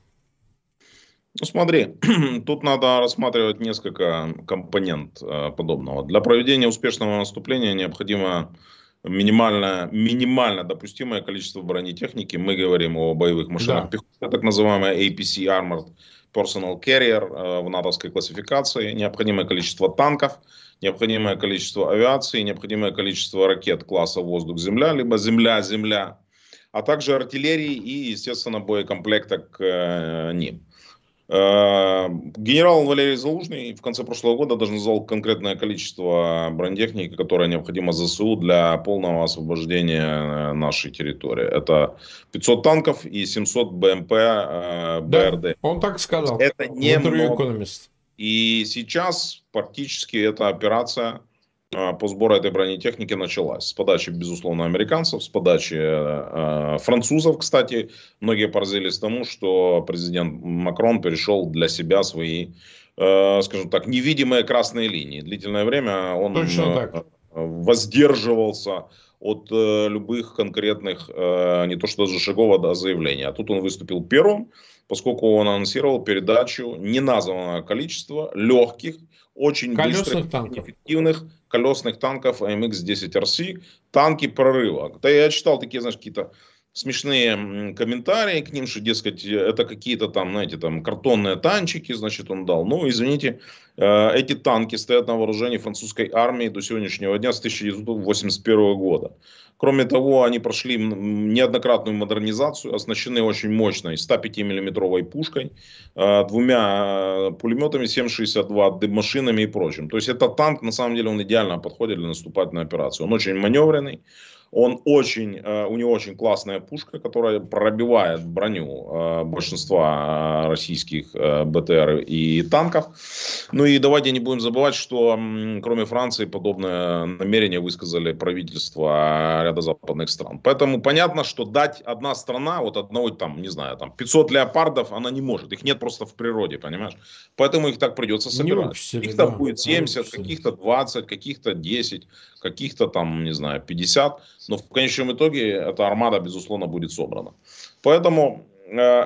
Speaker 3: Ну смотри, тут надо рассматривать несколько компонент э, подобного. Для проведения успешного наступления необходимо минимальное, минимально допустимое количество бронетехники. Мы говорим о боевых машинах да. пехоты, так называемая APC Armored Personal Carrier э, в натовской классификации, необходимое количество танков, необходимое количество авиации, необходимое количество ракет класса воздух-земля, либо земля-земля, а также артиллерии и, естественно, боекомплекта к э, ним. Э, генерал Валерий Залужный в конце прошлого года даже назвал конкретное количество бронетехники, которое необходимо ЗСУ для полного освобождения э, нашей территории. Это 500 танков и 700 БМП э, БРД. Да,
Speaker 2: он так сказал.
Speaker 3: Это не много. И сейчас практически эта операция по сбору этой бронетехники началась. С подачи, безусловно, американцев, с подачи э, французов, кстати. Многие поразились тому, что президент Макрон перешел для себя свои, э, скажем так, невидимые красные линии. Длительное время он э, воздерживался от э, любых конкретных, э, не то что даже шагов, а до заявлений. А тут он выступил первым, поскольку он анонсировал передачу неназванного количества легких, очень
Speaker 2: колесных быстрых, танков.
Speaker 3: эффективных колесных танков AMX-10RC, танки прорыва. Да я читал такие, знаешь, какие-то смешные комментарии к ним, что, дескать, это какие-то там, знаете, там картонные танчики, значит, он дал. Ну, извините, э, эти танки стоят на вооружении французской армии до сегодняшнего дня с 1981 года. Кроме того, они прошли неоднократную модернизацию, оснащены очень мощной 105 миллиметровой пушкой, э, двумя пулеметами 7,62, машинами и прочим. То есть, это танк, на самом деле, он идеально подходит для наступательной операции. Он очень маневренный, он очень, э, у него очень классная пушка, которая пробивает броню э, большинства э, российских БТР и танков. Ну и давайте не будем забывать, что кроме Франции подобное намерение высказали правительства ряда западных стран. Поэтому понятно, что дать одна страна, вот одного там, не знаю, там 500 леопардов, она не может. Их нет просто в природе, понимаешь? Поэтому их так придется собирать. Каких-то да, будет 70, каких-то 20, каких-то 10, каких-то там, не знаю, 50 но в конечном итоге эта армада, безусловно, будет собрана. Поэтому э,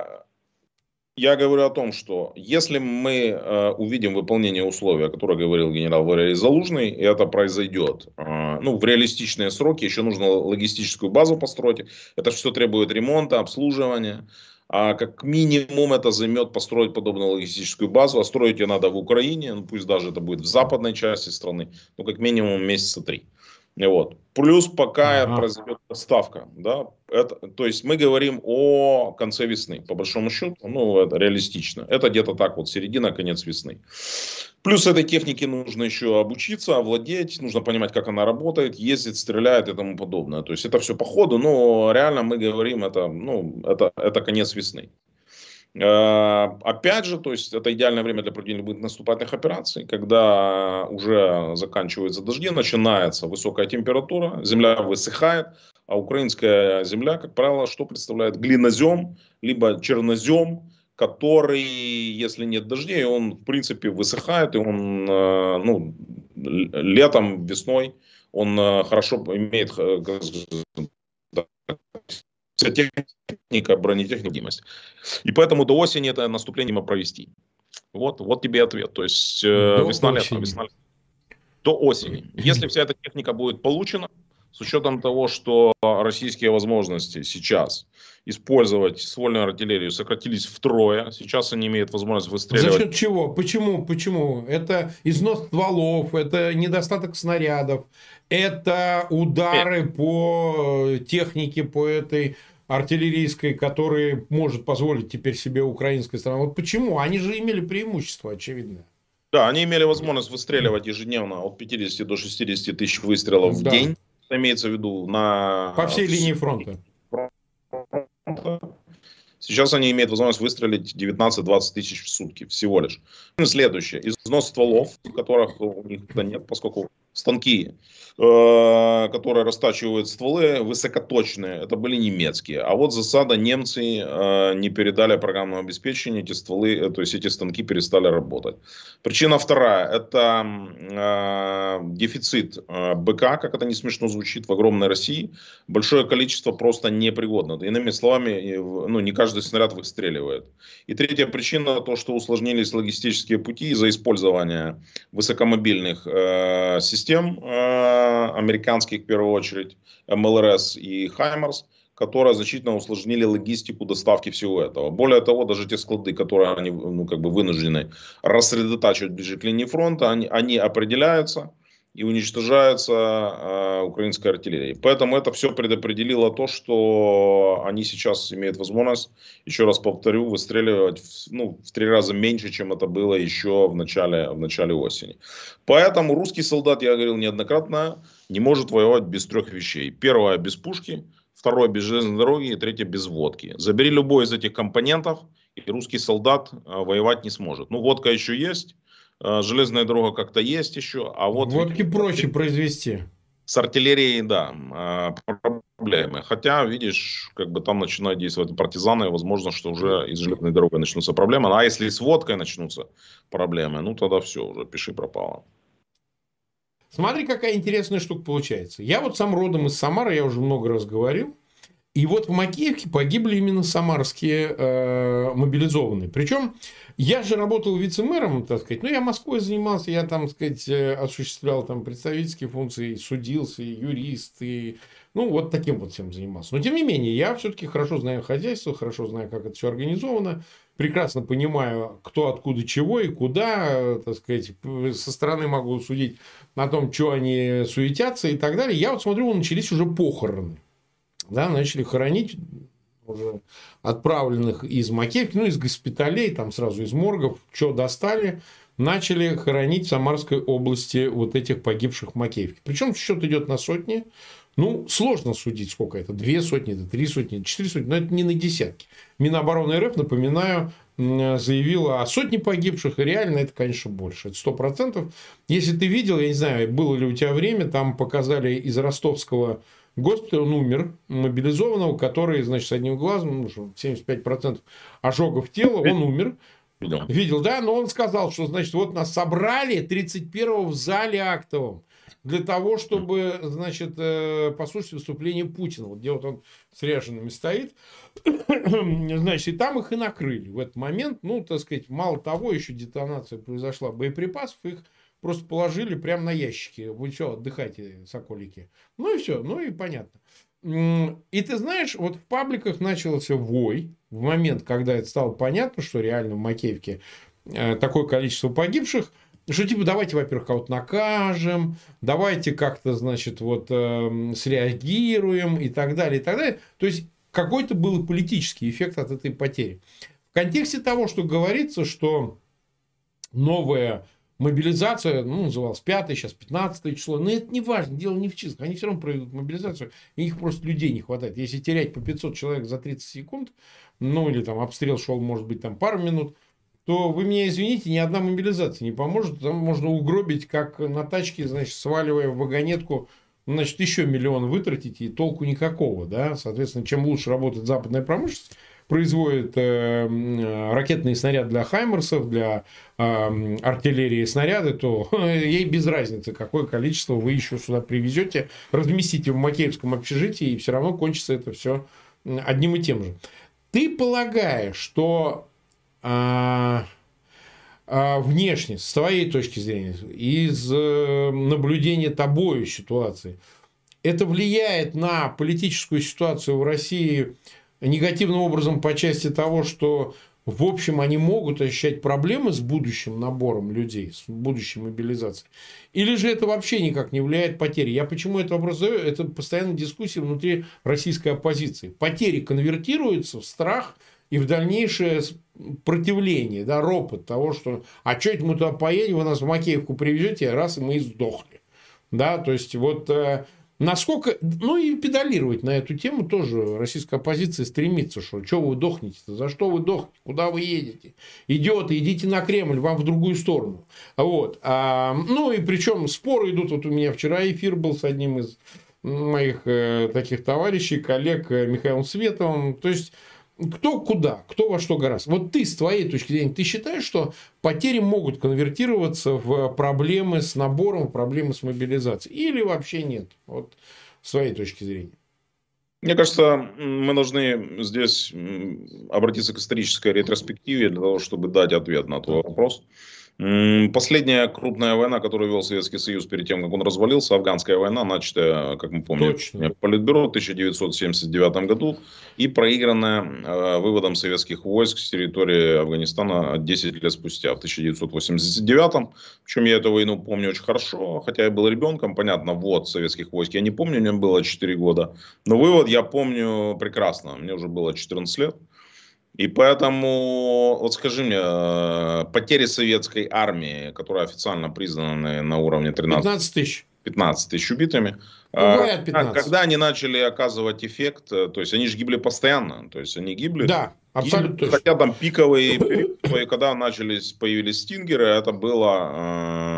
Speaker 3: я говорю о том, что если мы э, увидим выполнение условий, о которых говорил генерал Валерий Залужный, и это произойдет э, ну, в реалистичные сроки, еще нужно логистическую базу построить, это все требует ремонта, обслуживания, а как минимум это займет построить подобную логистическую базу, а строить ее надо в Украине, ну, пусть даже это будет в западной части страны, ну как минимум месяца три. Вот. Плюс пока ага. произойдет доставка. Да? Это, то есть мы говорим о конце весны. По большому счету, ну, это реалистично. Это где-то так вот, середина, конец весны. Плюс этой технике нужно еще обучиться, овладеть, нужно понимать, как она работает, ездит, стреляет и тому подобное. То есть это все по ходу, но реально мы говорим, это, ну, это, это конец весны. Э, опять же, то есть это идеальное время для проведения любых наступательных операций, когда уже заканчиваются дожди, начинается высокая температура, земля высыхает, а украинская земля, как правило, что представляет? Глинозем, либо чернозем, который, если нет дождей, он в принципе высыхает, и он э, ну, летом, весной, он э, хорошо имеет вся техника, бронетехника, необходимость. И поэтому до осени это наступление мы провести. Вот, вот тебе ответ. То есть э, весна, лето, весна. До осени. Если вся эта техника будет получена, с учетом того, что российские возможности сейчас использовать ствольную артиллерию сократились втрое. Сейчас они имеют возможность выстреливать.
Speaker 2: За счет чего? Почему? Почему? Это износ стволов, это недостаток снарядов, это удары Нет. по технике, по этой артиллерийской, которые может позволить теперь себе украинская страна. Вот почему? Они же имели преимущество, очевидно.
Speaker 3: Да, они имели возможность выстреливать ежедневно от 50 до 60 тысяч выстрелов да. в день. Имеется в виду на...
Speaker 2: По всей линии фронта.
Speaker 3: Сейчас они имеют возможность выстрелить 19-20 тысяч в сутки всего лишь. Следующее. Износ стволов, которых у них нет, поскольку станки, э, которые растачивают стволы, высокоточные, это были немецкие. А вот засада немцы э, не передали программное обеспечение, эти стволы, э, то есть эти станки перестали работать. Причина вторая, это дефицит БК, как это не смешно звучит, в огромной России. Большое количество просто непригодно. Иными словами, ну, не каждый снаряд выстреливает. И третья причина, то, что усложнились логистические пути из-за использования высокомобильных систем систем э, американских, в первую очередь, МЛРС и Хаймерс, которые значительно усложнили логистику доставки всего этого. Более того, даже те склады, которые они ну, как бы вынуждены рассредотачивать ближе к линии фронта, они, они определяются и уничтожается э, украинская артиллерия. Поэтому это все предопределило то, что они сейчас имеют возможность, еще раз повторю, выстреливать в, ну, в три раза меньше, чем это было еще в начале, в начале осени. Поэтому русский солдат, я говорил неоднократно, не может воевать без трех вещей. Первое без пушки, второе без железной дороги и третье без водки. Забери любой из этих компонентов, и русский солдат э, воевать не сможет. Ну, водка еще есть, железная дорога как-то есть еще, а вот...
Speaker 2: Водки видимо, проще произвести.
Speaker 3: С артиллерией, да, э, проблемы. Хотя, видишь, как бы там начинают действовать партизаны, и возможно, что уже из железной дороги начнутся проблемы. А если с водкой начнутся проблемы, ну тогда все, уже пиши пропало.
Speaker 2: Смотри, какая интересная штука получается. Я вот сам родом из Самары, я уже много раз говорил. И вот в Макеевке погибли именно самарские э, мобилизованные. Причем я же работал вице-мэром, так сказать. Ну, я Москвой занимался, я там, так сказать, э, осуществлял там представительские функции, судился, и юрист, и ну, вот таким вот всем занимался. Но, тем не менее, я все-таки хорошо знаю хозяйство, хорошо знаю, как это все организовано, прекрасно понимаю, кто откуда чего и куда, так сказать, со стороны могу судить на том, что они суетятся и так далее. Я вот смотрю, начались уже похороны да, начали хоронить уже отправленных из Макеевки, ну, из госпиталей, там сразу из моргов, что достали, начали хоронить в Самарской области вот этих погибших в Макеевке. Причем счет идет на сотни. Ну, сложно судить, сколько это. Две сотни, это три сотни, четыре сотни, но это не на десятки. Минобороны РФ, напоминаю, заявила о сотне погибших, и реально это, конечно, больше. Это сто процентов. Если ты видел, я не знаю, было ли у тебя время, там показали из ростовского госпиталь, он умер, мобилизованного, который, значит, с одним глазом, ну, 75% ожогов тела, он умер. Видел. Видел, да, но он сказал, что, значит, вот нас собрали 31-го в зале актовом для того, чтобы, значит, э, послушать выступление Путина. Вот где вот он с ряжеными стоит. Значит, и там их и накрыли в этот момент. Ну, так сказать, мало того, еще детонация произошла боеприпасов, их просто положили прямо на ящики. Вы что, отдыхайте, соколики. Ну и все, ну и понятно. И ты знаешь, вот в пабликах начался вой в момент, когда это стало понятно, что реально в Макеевке э, такое количество погибших, что типа давайте, во-первых, кого-то накажем, давайте как-то, значит, вот э, среагируем и так далее, и так далее. То есть какой-то был политический эффект от этой потери. В контексте того, что говорится, что новая мобилизация, ну, называлась 5 сейчас 15 число, но это не важно, дело не в числах, они все равно проведут мобилизацию, и их просто людей не хватает. Если терять по 500 человек за 30 секунд, ну, или там обстрел шел, может быть, там пару минут, то вы меня извините, ни одна мобилизация не поможет, там можно угробить, как на тачке, значит, сваливая в вагонетку, значит, еще миллион вытратить, и толку никакого, да, соответственно, чем лучше работает западная промышленность, производит э, ракетные снаряды для Хаймерсов, для э, артиллерии снаряды, то ей без разницы, какое количество вы еще сюда привезете, разместите в Макеевском общежитии, и все равно кончится это все одним и тем же. Ты полагаешь, что а, внешне, с твоей точки зрения, из э, наблюдения тобою ситуации, это влияет на политическую ситуацию в России негативным образом по части того, что в общем, они могут ощущать проблемы с будущим набором людей, с будущей мобилизацией. Или же это вообще никак не влияет потери? Я почему это вопрос задаю? Это постоянная дискуссия внутри российской оппозиции. Потери конвертируются в страх и в дальнейшее противление, да, ропот того, что а что это мы туда поедем, вы нас в Макеевку привезете, раз и мы и сдохли. Да, то есть вот э, Насколько, ну и педалировать на эту тему тоже российская оппозиция стремится, что что вы дохнете за что вы дохнете, куда вы едете, идиоты, идите на Кремль, вам в другую сторону. Вот. А, ну и причем споры идут, вот у меня вчера эфир был с одним из моих э, таких товарищей, коллег э, Михаилом Световым, то есть кто куда, кто во что гораздо. Вот ты, с твоей точки зрения, ты считаешь, что потери могут конвертироваться в проблемы с набором, в проблемы с мобилизацией? Или вообще нет? Вот с твоей точки зрения.
Speaker 3: Мне кажется, мы должны здесь обратиться к исторической ретроспективе для того, чтобы дать ответ на этот вопрос. Последняя крупная война, которую вел Советский Союз перед тем, как он развалился, афганская война, начатая, как мы помним, Точно. Политбюро в 1979 году и проигранная э, выводом советских войск с территории Афганистана 10 лет спустя, в 1989. Причем я эту войну помню очень хорошо, хотя я был ребенком, понятно, вот советских войск я не помню, мне было 4 года. Но вывод я помню прекрасно, мне уже было 14 лет. И поэтому, вот скажи мне, э, потери советской армии, которые официально признаны на уровне 13
Speaker 2: 15 тысяч.
Speaker 3: 15 тысяч убитыми. Ну, 15. А, когда они начали оказывать эффект, э, то есть они же гибли постоянно, то есть они гибли.
Speaker 2: Да, абсолютно.
Speaker 3: Гибли, хотя там пиковые периоды, когда начались, появились стингеры, это было э,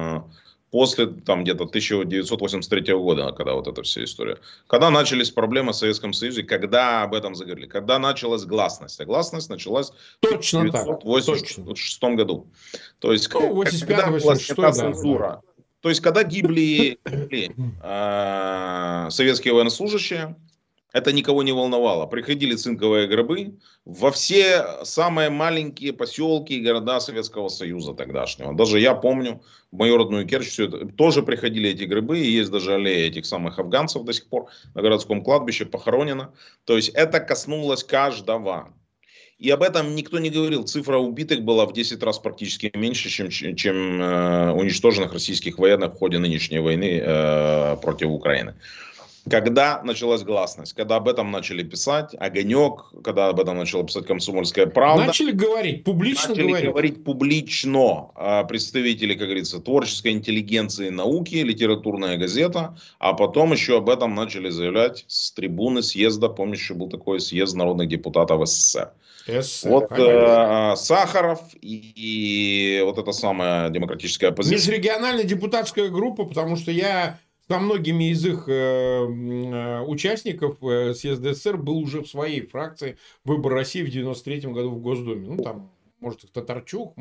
Speaker 3: после там где-то 1983 года, когда вот эта вся история. Когда начались проблемы в Советском Союзе, когда об этом заговорили, когда началась гласность. А гласность началась
Speaker 2: точно
Speaker 3: в 1986 году. То есть, ну, 85, когда была снята цензура. Да. То есть, когда гибли, гибли э, советские военнослужащие, Это никого не волновало. Приходили цинковые гробы во все самые маленькие поселки и города Советского Союза тогдашнего. Даже я помню, в мою родную Керчь тоже приходили эти гробы, и есть даже аллея этих самых афганцев до сих пор на городском кладбище похоронено. То есть это коснулось каждого. И об этом никто не говорил. Цифра убитых была в 10 раз практически меньше, чем, чем э, уничтоженных российских военных в ходе нынешней войны э, против Украины. Когда началась гласность, когда об этом начали писать, Огонек, когда об этом начала писать Комсомольская правда.
Speaker 2: Начали говорить, публично
Speaker 3: начали говорить. говорить публично а, представители, как говорится, творческой интеллигенции науки, литературная газета, а потом еще об этом начали заявлять с трибуны съезда, помнишь, еще был такой съезд народных депутатов СССР. СССР вот э, Сахаров и, и вот эта самая демократическая оппозиция.
Speaker 2: Межрегиональная депутатская группа, потому что я со многими из их э, э, участников э, съезда СССР был уже в своей фракции выбор России в 93 году в Госдуме. Ну, там, может, их Татарчук,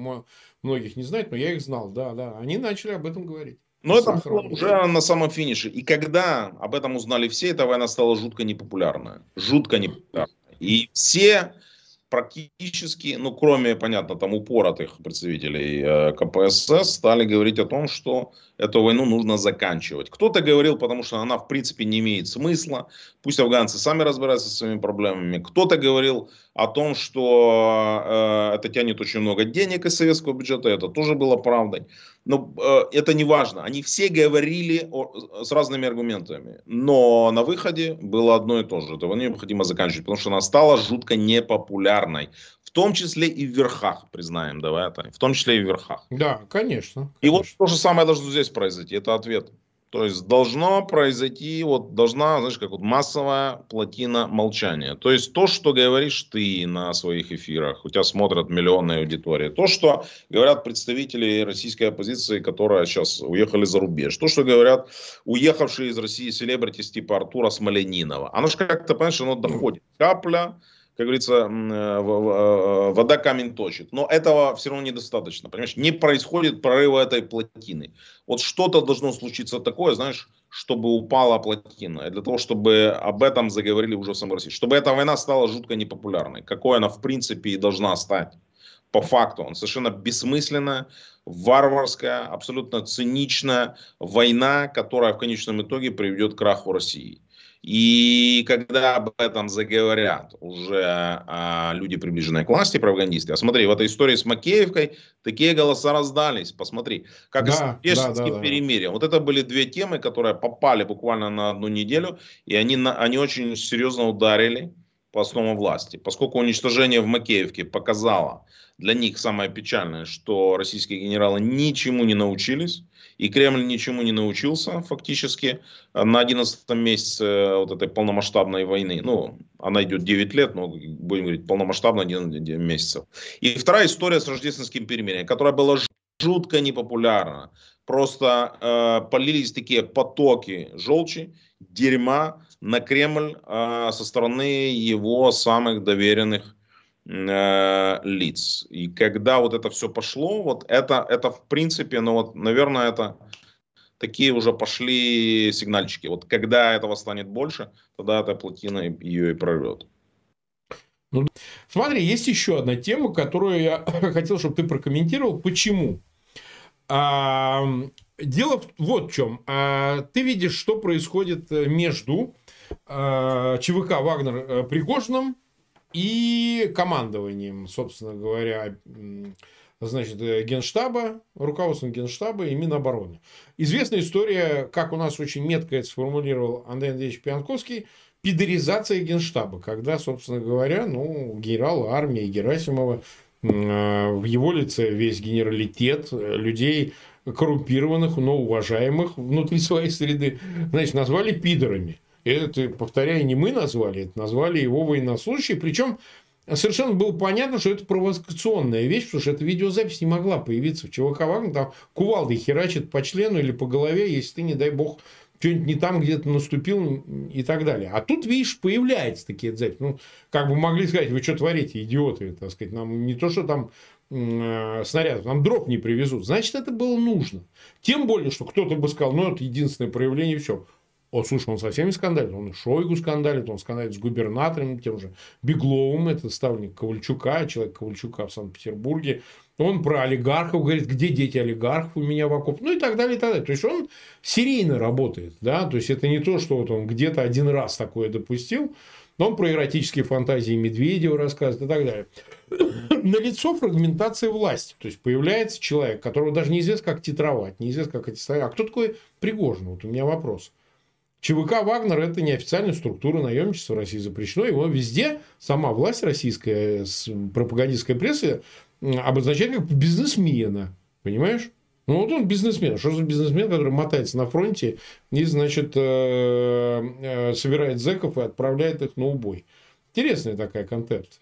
Speaker 2: многих не знает, но я их знал, да, да. Они начали об этом говорить.
Speaker 3: Но это было уже на самом финише. И когда об этом узнали все, эта война стала жутко непопулярная. Жутко непопулярная. И все практически, ну, кроме, понятно, там упоротых представителей э, КПСС, стали говорить о том, что эту войну нужно заканчивать. Кто-то говорил, потому что она, в принципе, не имеет смысла, пусть афганцы сами разбираются со своими проблемами. Кто-то говорил о том, что э, это тянет очень много денег из советского бюджета, это тоже было правдой. Но э, это не важно. Они все говорили о, с разными аргументами. Но на выходе было одно и то же. Этого необходимо заканчивать, потому что она стала жутко непопулярной. В том числе и в верхах, признаем, давай это. В том числе и в верхах.
Speaker 2: Да, конечно.
Speaker 3: И вот то же самое должно здесь произойти. Это ответ. То есть должно произойти, вот должна, знаешь, как вот массовая плотина молчания. То есть то, что говоришь ты на своих эфирах, у тебя смотрят миллионные аудитории. То, что говорят представители российской оппозиции, которые сейчас уехали за рубеж. То, что говорят уехавшие из России селебритис типа Артура Смоленинова. Оно же как-то, понимаешь, оно доходит. Капля как говорится, э, э, вода камень точит. Но этого все равно недостаточно. Понимаешь, не происходит прорыва этой плотины. Вот что-то должно случиться такое, знаешь, чтобы упала плотина. Для того, чтобы об этом заговорили уже в самой России. Чтобы эта война стала жутко непопулярной. Какой она в принципе и должна стать. По факту. Он совершенно бессмысленная, варварская, абсолютно циничная война, которая в конечном итоге приведет к краху России. И когда об этом заговорят уже а, люди, приближенные к власти, пропагандисты, а смотри, в этой истории с Макеевкой такие голоса раздались, посмотри, как да, с Пешинским да, да, перемирием. Вот это были две темы, которые попали буквально на одну неделю, и они, они очень серьезно ударили по основам власти. Поскольку уничтожение в Макеевке показало для них самое печальное, что российские генералы ничему не научились, и Кремль ничему не научился фактически на 11 месяце вот этой полномасштабной войны. Ну, она идет 9 лет, но будем говорить полномасштабно 11 месяцев. И вторая история с рождественским перемирием, которая была жутко непопулярна. Просто э, полились такие потоки желчи, дерьма на Кремль э, со стороны его самых доверенных э, лиц. И когда вот это все пошло, вот это, это в принципе, ну вот, наверное, это такие уже пошли сигнальчики. Вот когда этого станет больше, тогда эта плотина ее и прорвет.
Speaker 2: Ну, смотри, есть еще одна тема, которую я хотел, чтобы ты прокомментировал. Почему? А, дело вот в чем. А, ты видишь, что происходит между а, ЧВК Вагнер э, Пригожиным и командованием, собственно говоря, значит, э, Генштаба, руководством Генштаба и Минобороны. Известная история, как у нас очень метко это сформулировал Андрей Андреевич Пьянковский, пидоризация Генштаба, когда, собственно говоря, ну, генерал армии Герасимова э, в его лице весь генералитет людей коррумпированных, но уважаемых внутри своей среды, значит, назвали пидорами. Это, повторяю, не мы назвали, это назвали его военнослужащие. Причем совершенно было понятно, что это провокационная вещь, потому что эта видеозапись не могла появиться в ЧВК Вагнер. Там кувалдой херачит по члену или по голове, если ты, не дай бог, что-нибудь не там где-то наступил и так далее. А тут, видишь, появляются такие записи. Ну, как бы могли сказать, вы что творите, идиоты, так сказать, нам не то, что там э, снарядов, нам дров не привезут. Значит, это было нужно. Тем более, что кто-то бы сказал, ну, это единственное проявление, все О, слушай, он со всеми скандалит. Он Шойгу скандалит, он скандалит с губернатором, тем же Бегловым, это ставник Ковальчука, человек Ковальчука в Санкт-Петербурге. Он про олигархов говорит, где дети олигархов у меня в окоп, ну и так далее, и так далее. То есть он серийно работает, да, то есть это не то, что вот он где-то один раз такое допустил, но он про эротические фантазии Медведева рассказывает и так далее. Налицо фрагментация власти. То есть появляется человек, которого даже неизвестно, как титровать, неизвестно, как аттестовать. А кто такой Пригожин? Вот у меня вопрос. ЧВК «Вагнер» – это неофициальная структура наемничества в России запрещено. Его везде сама власть российская, пропагандистская пресса обозначает как бизнесмена. Понимаешь? Ну, вот он бизнесмен. Что за бизнесмен, который мотается на фронте и, значит, э, э, собирает зэков и отправляет их на убой. Интересная такая концепция.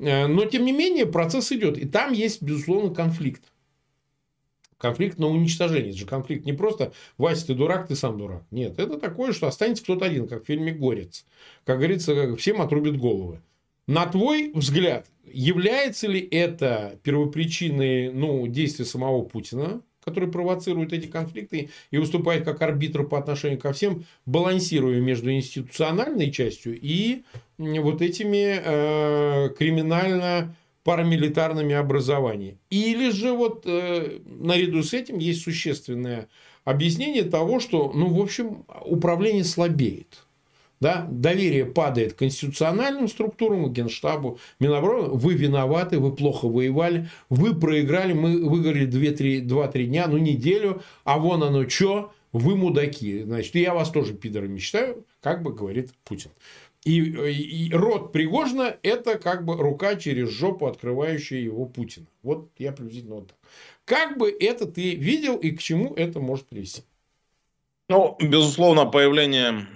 Speaker 2: Э, но, тем не менее, процесс идет. И там есть, безусловно, конфликт. Конфликт на уничтожение. Это же конфликт не просто «Вася, ты дурак, ты сам дурак». Нет, это такое, что останется кто-то один, как в фильме «Горец». Как говорится, всем отрубят головы. На твой взгляд, является ли это первопричиной ну, действия самого Путина, который провоцирует эти конфликты и выступает как арбитр по отношению ко всем, балансируя между институциональной частью и вот этими э, криминально парамилитарными образованиями. Или же вот э, наряду с этим есть существенное объяснение того, что, ну, в общем, управление слабеет. Да? Доверие падает к конституциональным структурам, Генштабу, Минобороны. Вы виноваты, вы плохо воевали, вы проиграли, мы выиграли 2-3 дня, ну неделю, а вон оно что, вы мудаки. Значит, я вас тоже пидорами считаю, как бы говорит Путин. И, и рот Пригожина – это как бы рука через жопу, открывающая его Путина. Вот я приблизительно вот так. Как бы это ты видел и к чему это может привести?
Speaker 3: Ну, безусловно, появление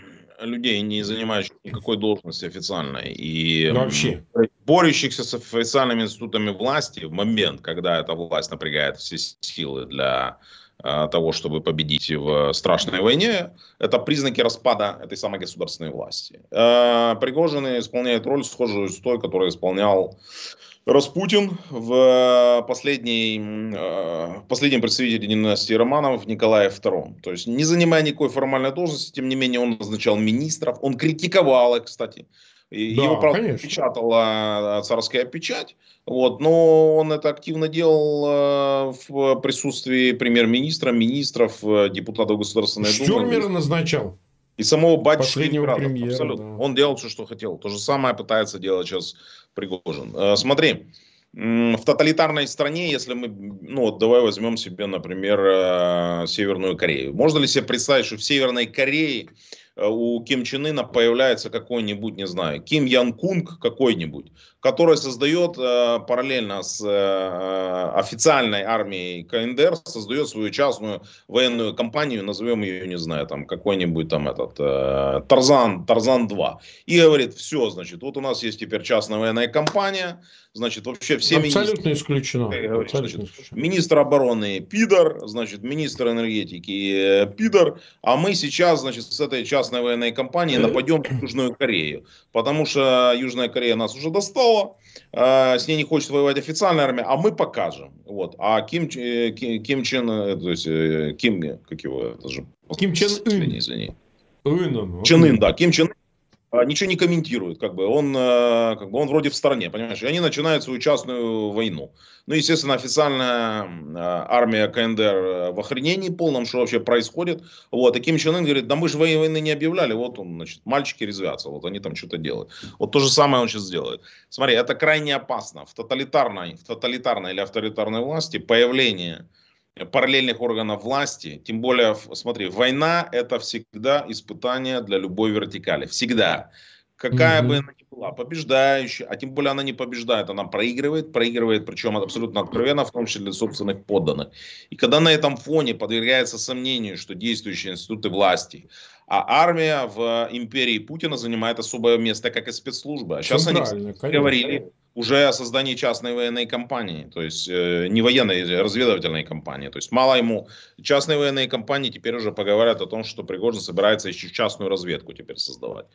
Speaker 3: людей, не занимающих никакой должности официальной и
Speaker 2: вообще
Speaker 3: борющихся с официальными институтами власти в момент, когда эта власть напрягает все силы для того, чтобы победить в страшной войне, это признаки распада этой самой государственной власти. Э, Пригожин исполняет роль схожую с той, которую исполнял Распутин в последней, э, последнем представителе династии Романов Николае II. То есть, не занимая никакой формальной должности, тем не менее, он назначал министров, он критиковал их, кстати, да, Его, правда, конечно. печатала царская печать. Вот, но он это активно делал э, в присутствии премьер-министра, министров, э, депутатов Государственной Думы.
Speaker 2: Штюрмера назначал.
Speaker 3: И самого батюшки премьера. Абсолютно. Да. Он делал все, что хотел. То же самое пытается делать сейчас Пригожин. Э, смотри, в тоталитарной стране, если мы, ну вот давай возьмем себе, например, Северную Корею. Можно ли себе представить, что в Северной Корее Э, у Ким Чен Ына появляется какой-нибудь, не знаю, Ким Ян Кунг какой-нибудь, который создает э, параллельно с э, официальной армией КНДР, создает свою частную военную компанию, назовем ее, не знаю, там какой-нибудь там этот э, Тарзан, Тарзан 2. И говорит, все, значит, вот у нас есть теперь частная военная компания, значит, вообще все
Speaker 2: Абсолютно министры, исключено.
Speaker 3: Говорит, Абсолютно значит, исключено. Министр обороны Пидор, значит, министр энергетики Пидор, а мы сейчас, значит, с этой частной военной компанией нападем на Южную Корею, потому что Южная Корея нас уже достала, э, с ней не хочет воевать официальная армия, а мы покажем. Вот. А Ким, э, Ким, Ким Чен, э, то есть Ким, как его, это же...
Speaker 2: Ким Чен Ын.
Speaker 3: Извини. Ын, Чен Ын, да. Ким Чен ничего не комментирует, как бы он, э, как бы он вроде в стороне, понимаешь, и они начинают свою частную войну. Ну, естественно, официальная э, армия КНДР э, в охренении полном, что вообще происходит. Вот, и Ким Чен Ын говорит, да мы же войны не объявляли, вот он, значит, мальчики резвятся, вот они там что-то делают. Вот то же самое он сейчас делает. Смотри, это крайне опасно. В тоталитарной, в тоталитарной или авторитарной власти появление параллельных органов власти, тем более, смотри, война это всегда испытание для любой вертикали, всегда. Какая mm-hmm. бы она ни была, побеждающая, а тем более она не побеждает, она проигрывает, проигрывает, причем абсолютно откровенно, в том числе для собственных подданных. И когда на этом фоне подвергается сомнению, что действующие институты власти, а армия в империи Путина занимает особое место, как и спецслужбы. А сейчас они конечно. говорили уже о создании частной военной компании, то есть э, не военной, а разведывательной компании. То есть мало ему частной военной компании теперь уже поговорят о том, что Пригожин собирается еще частную разведку теперь создавать.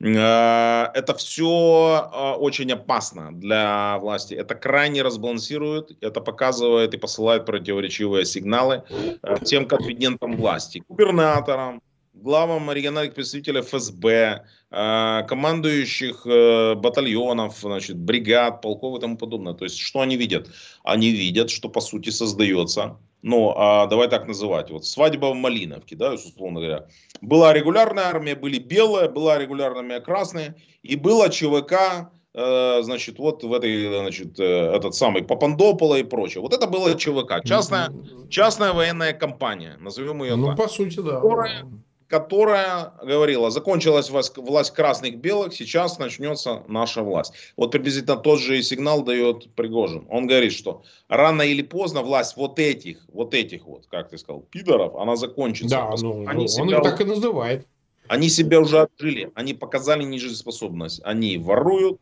Speaker 3: Э, это все э, очень опасно для власти. Это крайне разбалансирует, это показывает и посылает противоречивые сигналы э, тем конфидентам власти, губернаторам, главам региональных представителей ФСБ, э, командующих э, батальонов, значит, бригад, полков и тому подобное. То есть, что они видят? Они видят, что, по сути, создается, ну, а давай так называть, вот свадьба в Малиновке, да, условно говоря. Была регулярная армия, были белые, была регулярная армия красная, и была ЧВК, Э, значит, вот в этой, значит, этот самый Папандопола и прочее. Вот это было ЧВК, частная, частная военная компания, назовем ее
Speaker 2: ну,
Speaker 3: так.
Speaker 2: по сути, да.
Speaker 3: Которая, которая говорила, закончилась власть, красных-белых, сейчас начнется наша власть. Вот приблизительно тот же сигнал дает Пригожин. Он говорит, что рано или поздно власть вот этих, вот этих вот, как ты сказал, пидоров, она закончится.
Speaker 2: Да, ну, они он их так и называет.
Speaker 3: Они себя уже отжили, они показали нежизнеспособность. Они воруют,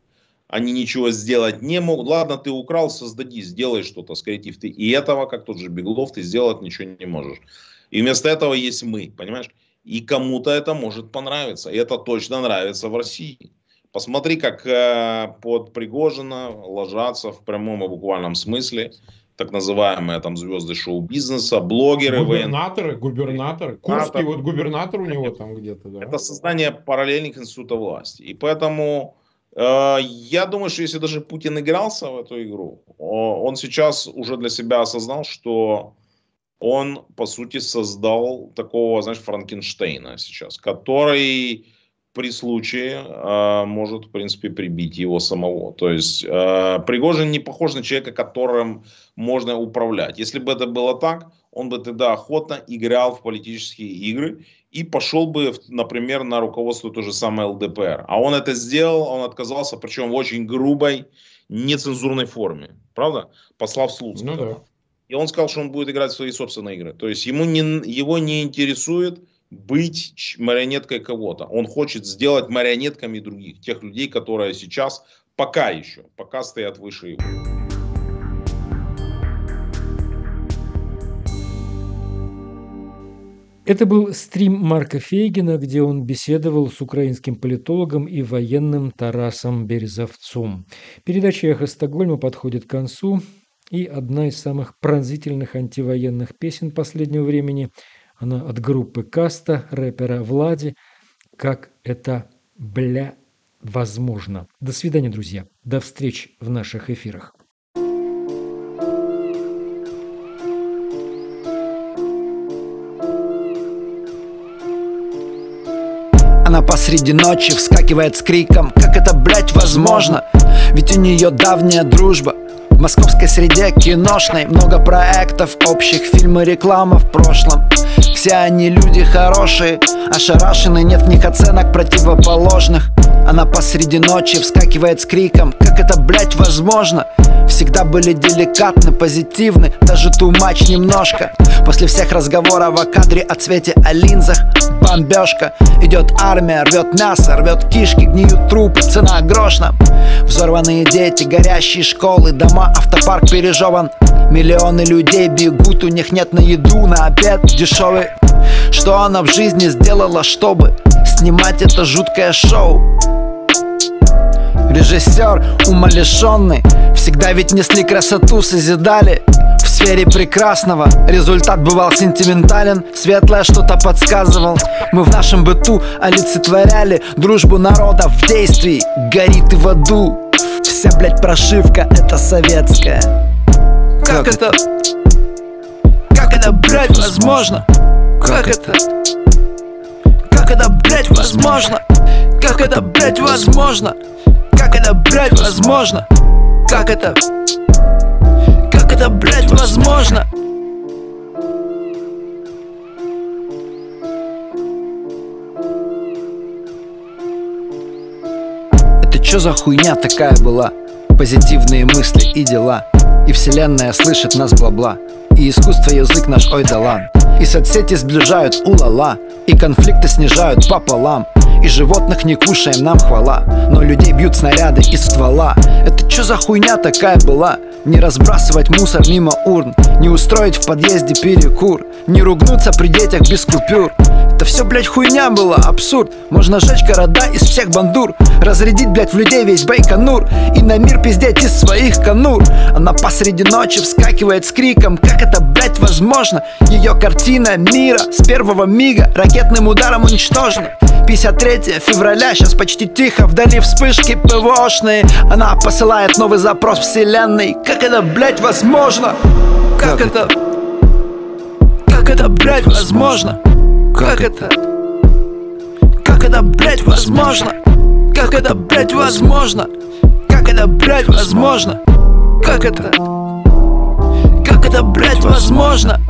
Speaker 3: они ничего сделать не могут. Ладно, ты украл, создади, сделай что-то, скреатив. Ты и этого, как тот же Беглов, ты сделать ничего не можешь. И вместо этого есть мы, понимаешь? И кому-то это может понравиться. И это точно нравится в России. Посмотри, как э, под Пригожина ложатся в прямом и буквальном смысле так называемые там звезды шоу-бизнеса, блогеры,
Speaker 2: губернаторы, губернаторы, Курский вот губернатор у него там где-то,
Speaker 3: да. Это создание параллельных институтов власти. И поэтому Э, я думаю, что если даже Путин игрался в эту игру, он сейчас уже для себя осознал, что он, по сути, создал такого, знаешь, Франкенштейна сейчас, который при случае э, может, в принципе, прибить его самого. То есть э, Пригожин не похож на человека, которым можно управлять. Если бы это было так, он бы тогда охотно играл в политические игры и пошел бы, например, на руководство той же самой ЛДПР. А он это сделал, он отказался, причем в очень грубой, нецензурной форме. Правда? Послав Слуцкого. Ну, да. И он сказал, что он будет играть в свои собственные игры. То есть ему не, его не интересует быть марионеткой кого-то. Он хочет сделать марионетками других, тех людей, которые сейчас пока еще, пока стоят выше его.
Speaker 1: Это был стрим Марка Фейгина, где он беседовал с украинским политологом и военным Тарасом Березовцом. Передача «Эхо Стокгольма» подходит к концу, и одна из самых пронзительных антивоенных песен последнего времени – она от группы Каста, рэпера Влади. Как это, бля, возможно. До свидания, друзья. До встреч в наших эфирах.
Speaker 4: Она посреди ночи вскакивает с криком Как это, блять, возможно? Ведь у нее давняя дружба московской среде киношной. Много проектов общих, фильмы, реклама в прошлом все они люди хорошие, ошарашены, нет в них оценок противоположных. Она посреди ночи вскакивает с криком Как это, блять, возможно? Всегда были деликатны, позитивны, даже тумач немножко. После всех разговоров о кадре, о цвете, о линзах Бомбежка, идет армия, рвет мясо, рвет кишки, гниют трупы, цена грош нам Взорванные дети, горящие школы, дома, автопарк пережеван Миллионы людей бегут, у них нет на еду, на обед дешевый Что она в жизни сделала, чтобы снимать это жуткое шоу? Режиссер умалишенный Всегда ведь несли красоту, созидали В сфере прекрасного Результат бывал сентиментален Светлое что-то подсказывал Мы в нашем быту олицетворяли Дружбу народа в действии Горит и в аду Вся, блядь, прошивка это советская как это? Как это, блять, возможно? Как это? Как это, блять, возможно? Как это, блять, возможно? Как это, блять, возможно? Как это? Как это, блять, возможно? Это чё за хуйня такая была? Позитивные мысли и дела и вселенная слышит нас бла-бла И искусство язык наш ой да И соцсети сближают улала. И конфликты снижают пополам. И животных не кушаем, нам хвала. Но людей бьют снаряды из ствола. Это чё за хуйня такая была? Не разбрасывать мусор мимо урн. Не устроить в подъезде перекур. Не ругнуться при детях без купюр Да все, блядь, хуйня была, абсурд. Можно сжечь города из всех бандур Разрядить, блядь, в людей весь Байконур. И на мир пиздеть из своих конур. Она посреди ночи вскакивает с криком. Как это, блядь, возможно? Ее картина мира с первого мига Ракетным ударом уничтожена. 53 февраля, сейчас почти тихо Вдали вспышки ПВОшные Она посылает новый запрос вселенной. Как это, блядь, возможно? Как это? Как это, блядь, возможно? Как это? Как это, блядь, возможно? Как это, блядь, возможно? Как это, блядь, возможно? Как это? Как это, блядь, возможно?